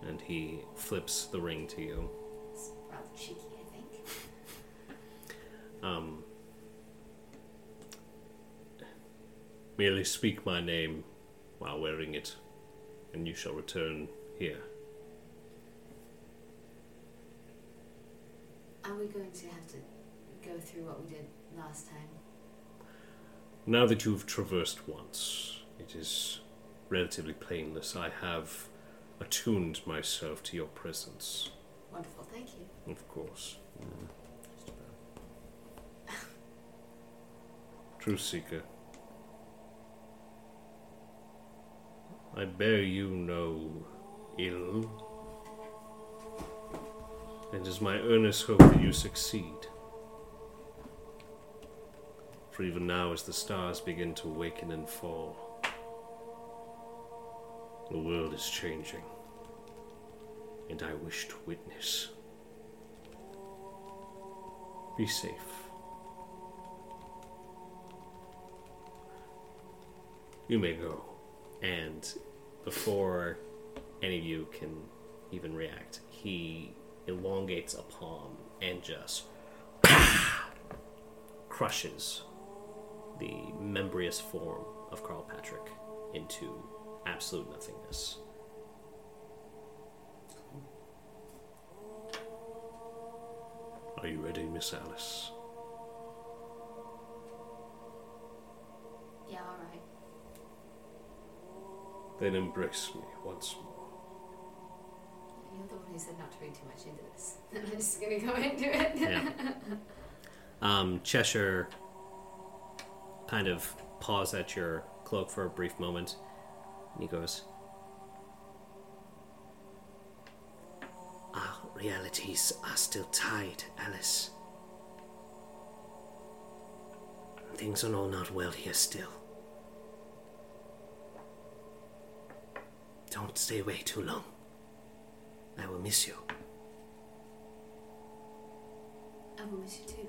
and he flips the ring to you. It's rather cheeky, I think. Um, Merely speak my name while wearing it, and you shall return here. Are we going to have to go through what we did last time? Now that you've traversed once, it is relatively painless. I have attuned myself to your presence, Wonderful, thank you. of course. Mm. truth Seeker. I bear you no ill. And it is my earnest hope that you succeed. For even now, as the stars begin to waken and fall, the world is changing, and I wish to witness. Be safe. You may go. and before any of you can even react, he elongates a palm and just crushes the membraneous form of Carl Patrick into absolute nothingness. Are you ready, Miss Alice? Then embrace me once more. You're the one who said not to read too much into this. I'm just gonna go into it. Yeah. Um, Cheshire kind of paws at your cloak for a brief moment, and he goes, Our realities are still tied, Alice. Things are all not well here still. Don't stay away too long. I will miss you. I will miss you too.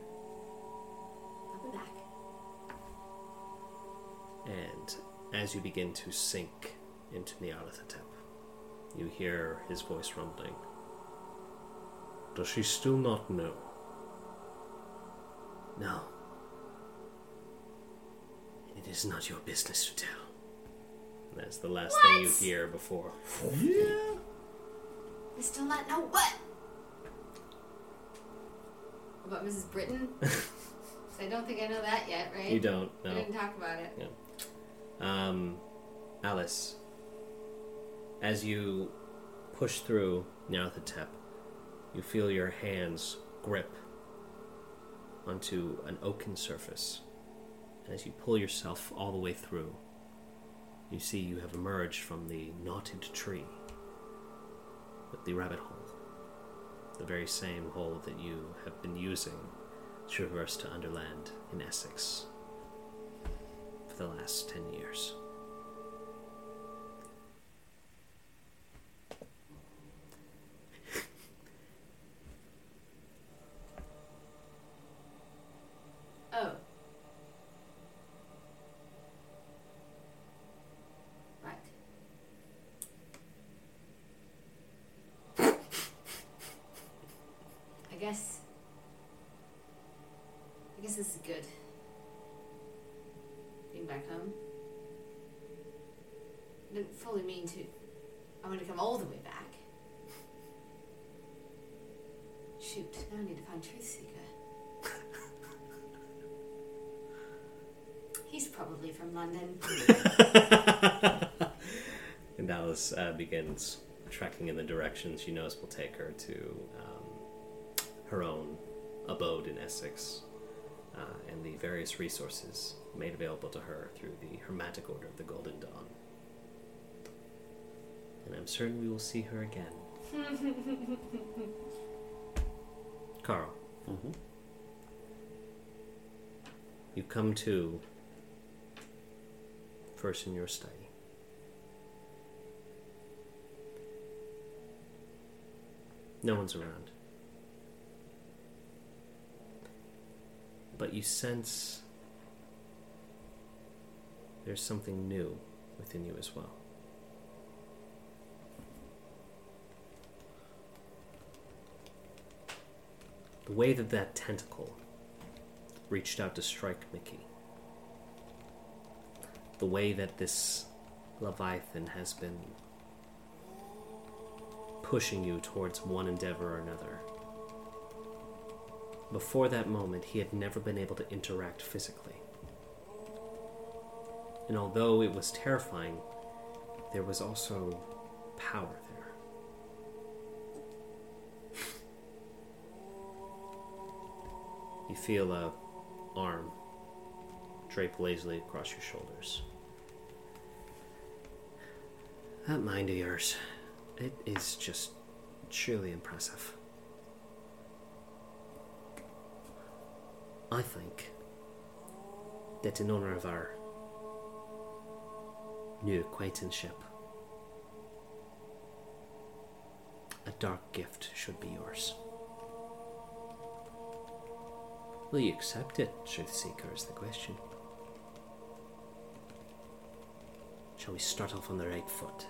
I'll be back. and as you begin to sink into Nyarlathotep, you hear his voice rumbling. Does she still not know? No. It is not your business to tell. And that's the last thing you hear before. I still not know what. About Mrs. Britton? 'Cause I don't think I know that yet, right? You don't We didn't talk about it. Um, Alice, as you push through Nyarlathotep, you feel your hands grip onto an oaken surface. And as you pull yourself all the way through, you see you have emerged from the knotted tree with the rabbit hole. The very same hole that you have been using to traverse to Underland in Essex for the last 10 years. Oh. Right. I guess. I guess this is good. Being back home. I didn't fully mean to. I want to come all the way back. Shoot, now I need to find Truth Seeker. He's probably from London. And Alice uh, begins tracking in the direction she knows will take her to um, her own abode in Essex uh, and the various resources made available to her through the Hermetic Order of the Golden Dawn. And I'm certain we will see her again. Carl, Mm-hmm. you come to first in your study. No one's around. But you sense there's something new within you as well. The way that that tentacle reached out to strike Mickey, the way that this Leviathan has been pushing you towards one endeavor or another. Before that moment, he had never been able to interact physically. And although it was terrifying, there was also power there. you feel a arm drape lazily across your shoulders. That mind of yours, it is just truly impressive. I think that in honor of our new acquaintanceship, a dark gift should be yours. Will you accept it, Truth Seeker, is the question. Shall we start off on the right foot?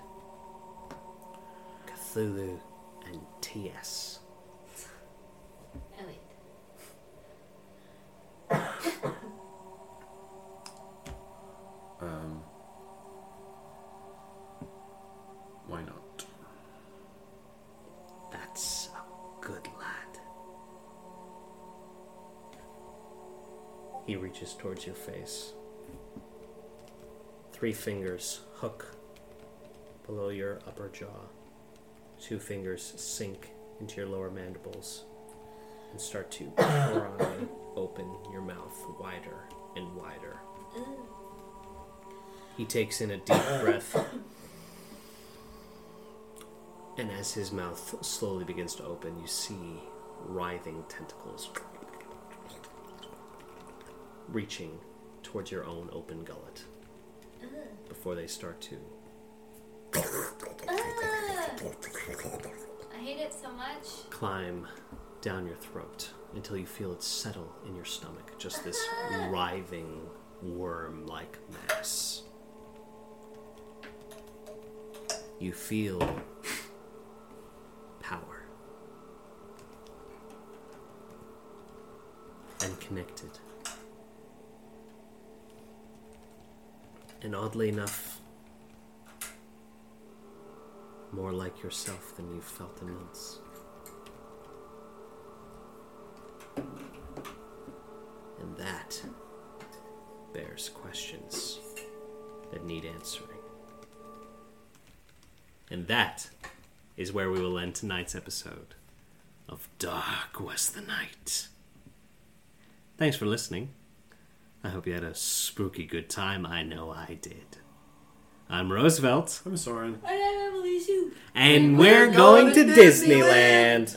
Cthulhu and TS. Eliot. Um, why not? That's a good lad. He reaches towards your face. Three fingers hook below your upper jaw. Two fingers sink into your lower mandibles and start to pry open your mouth wider and wider. He takes in a deep breath. And as his mouth slowly begins to open, you see writhing tentacles reaching towards your own open gullet before they start to I hate it so much. climb down your throat until you feel it settle in your stomach. Just this uh-huh. writhing worm like mass. You feel power and connected. And oddly enough, more like yourself than you've felt in months. And that bears questions that need answering. And that is where we will end tonight's episode of Dark Was the Night. Thanks for listening. I hope you had a spooky good time. I know I did. I'm Roosevelt, I'm Soren. I am Emily Sue. And we're going to Disneyland.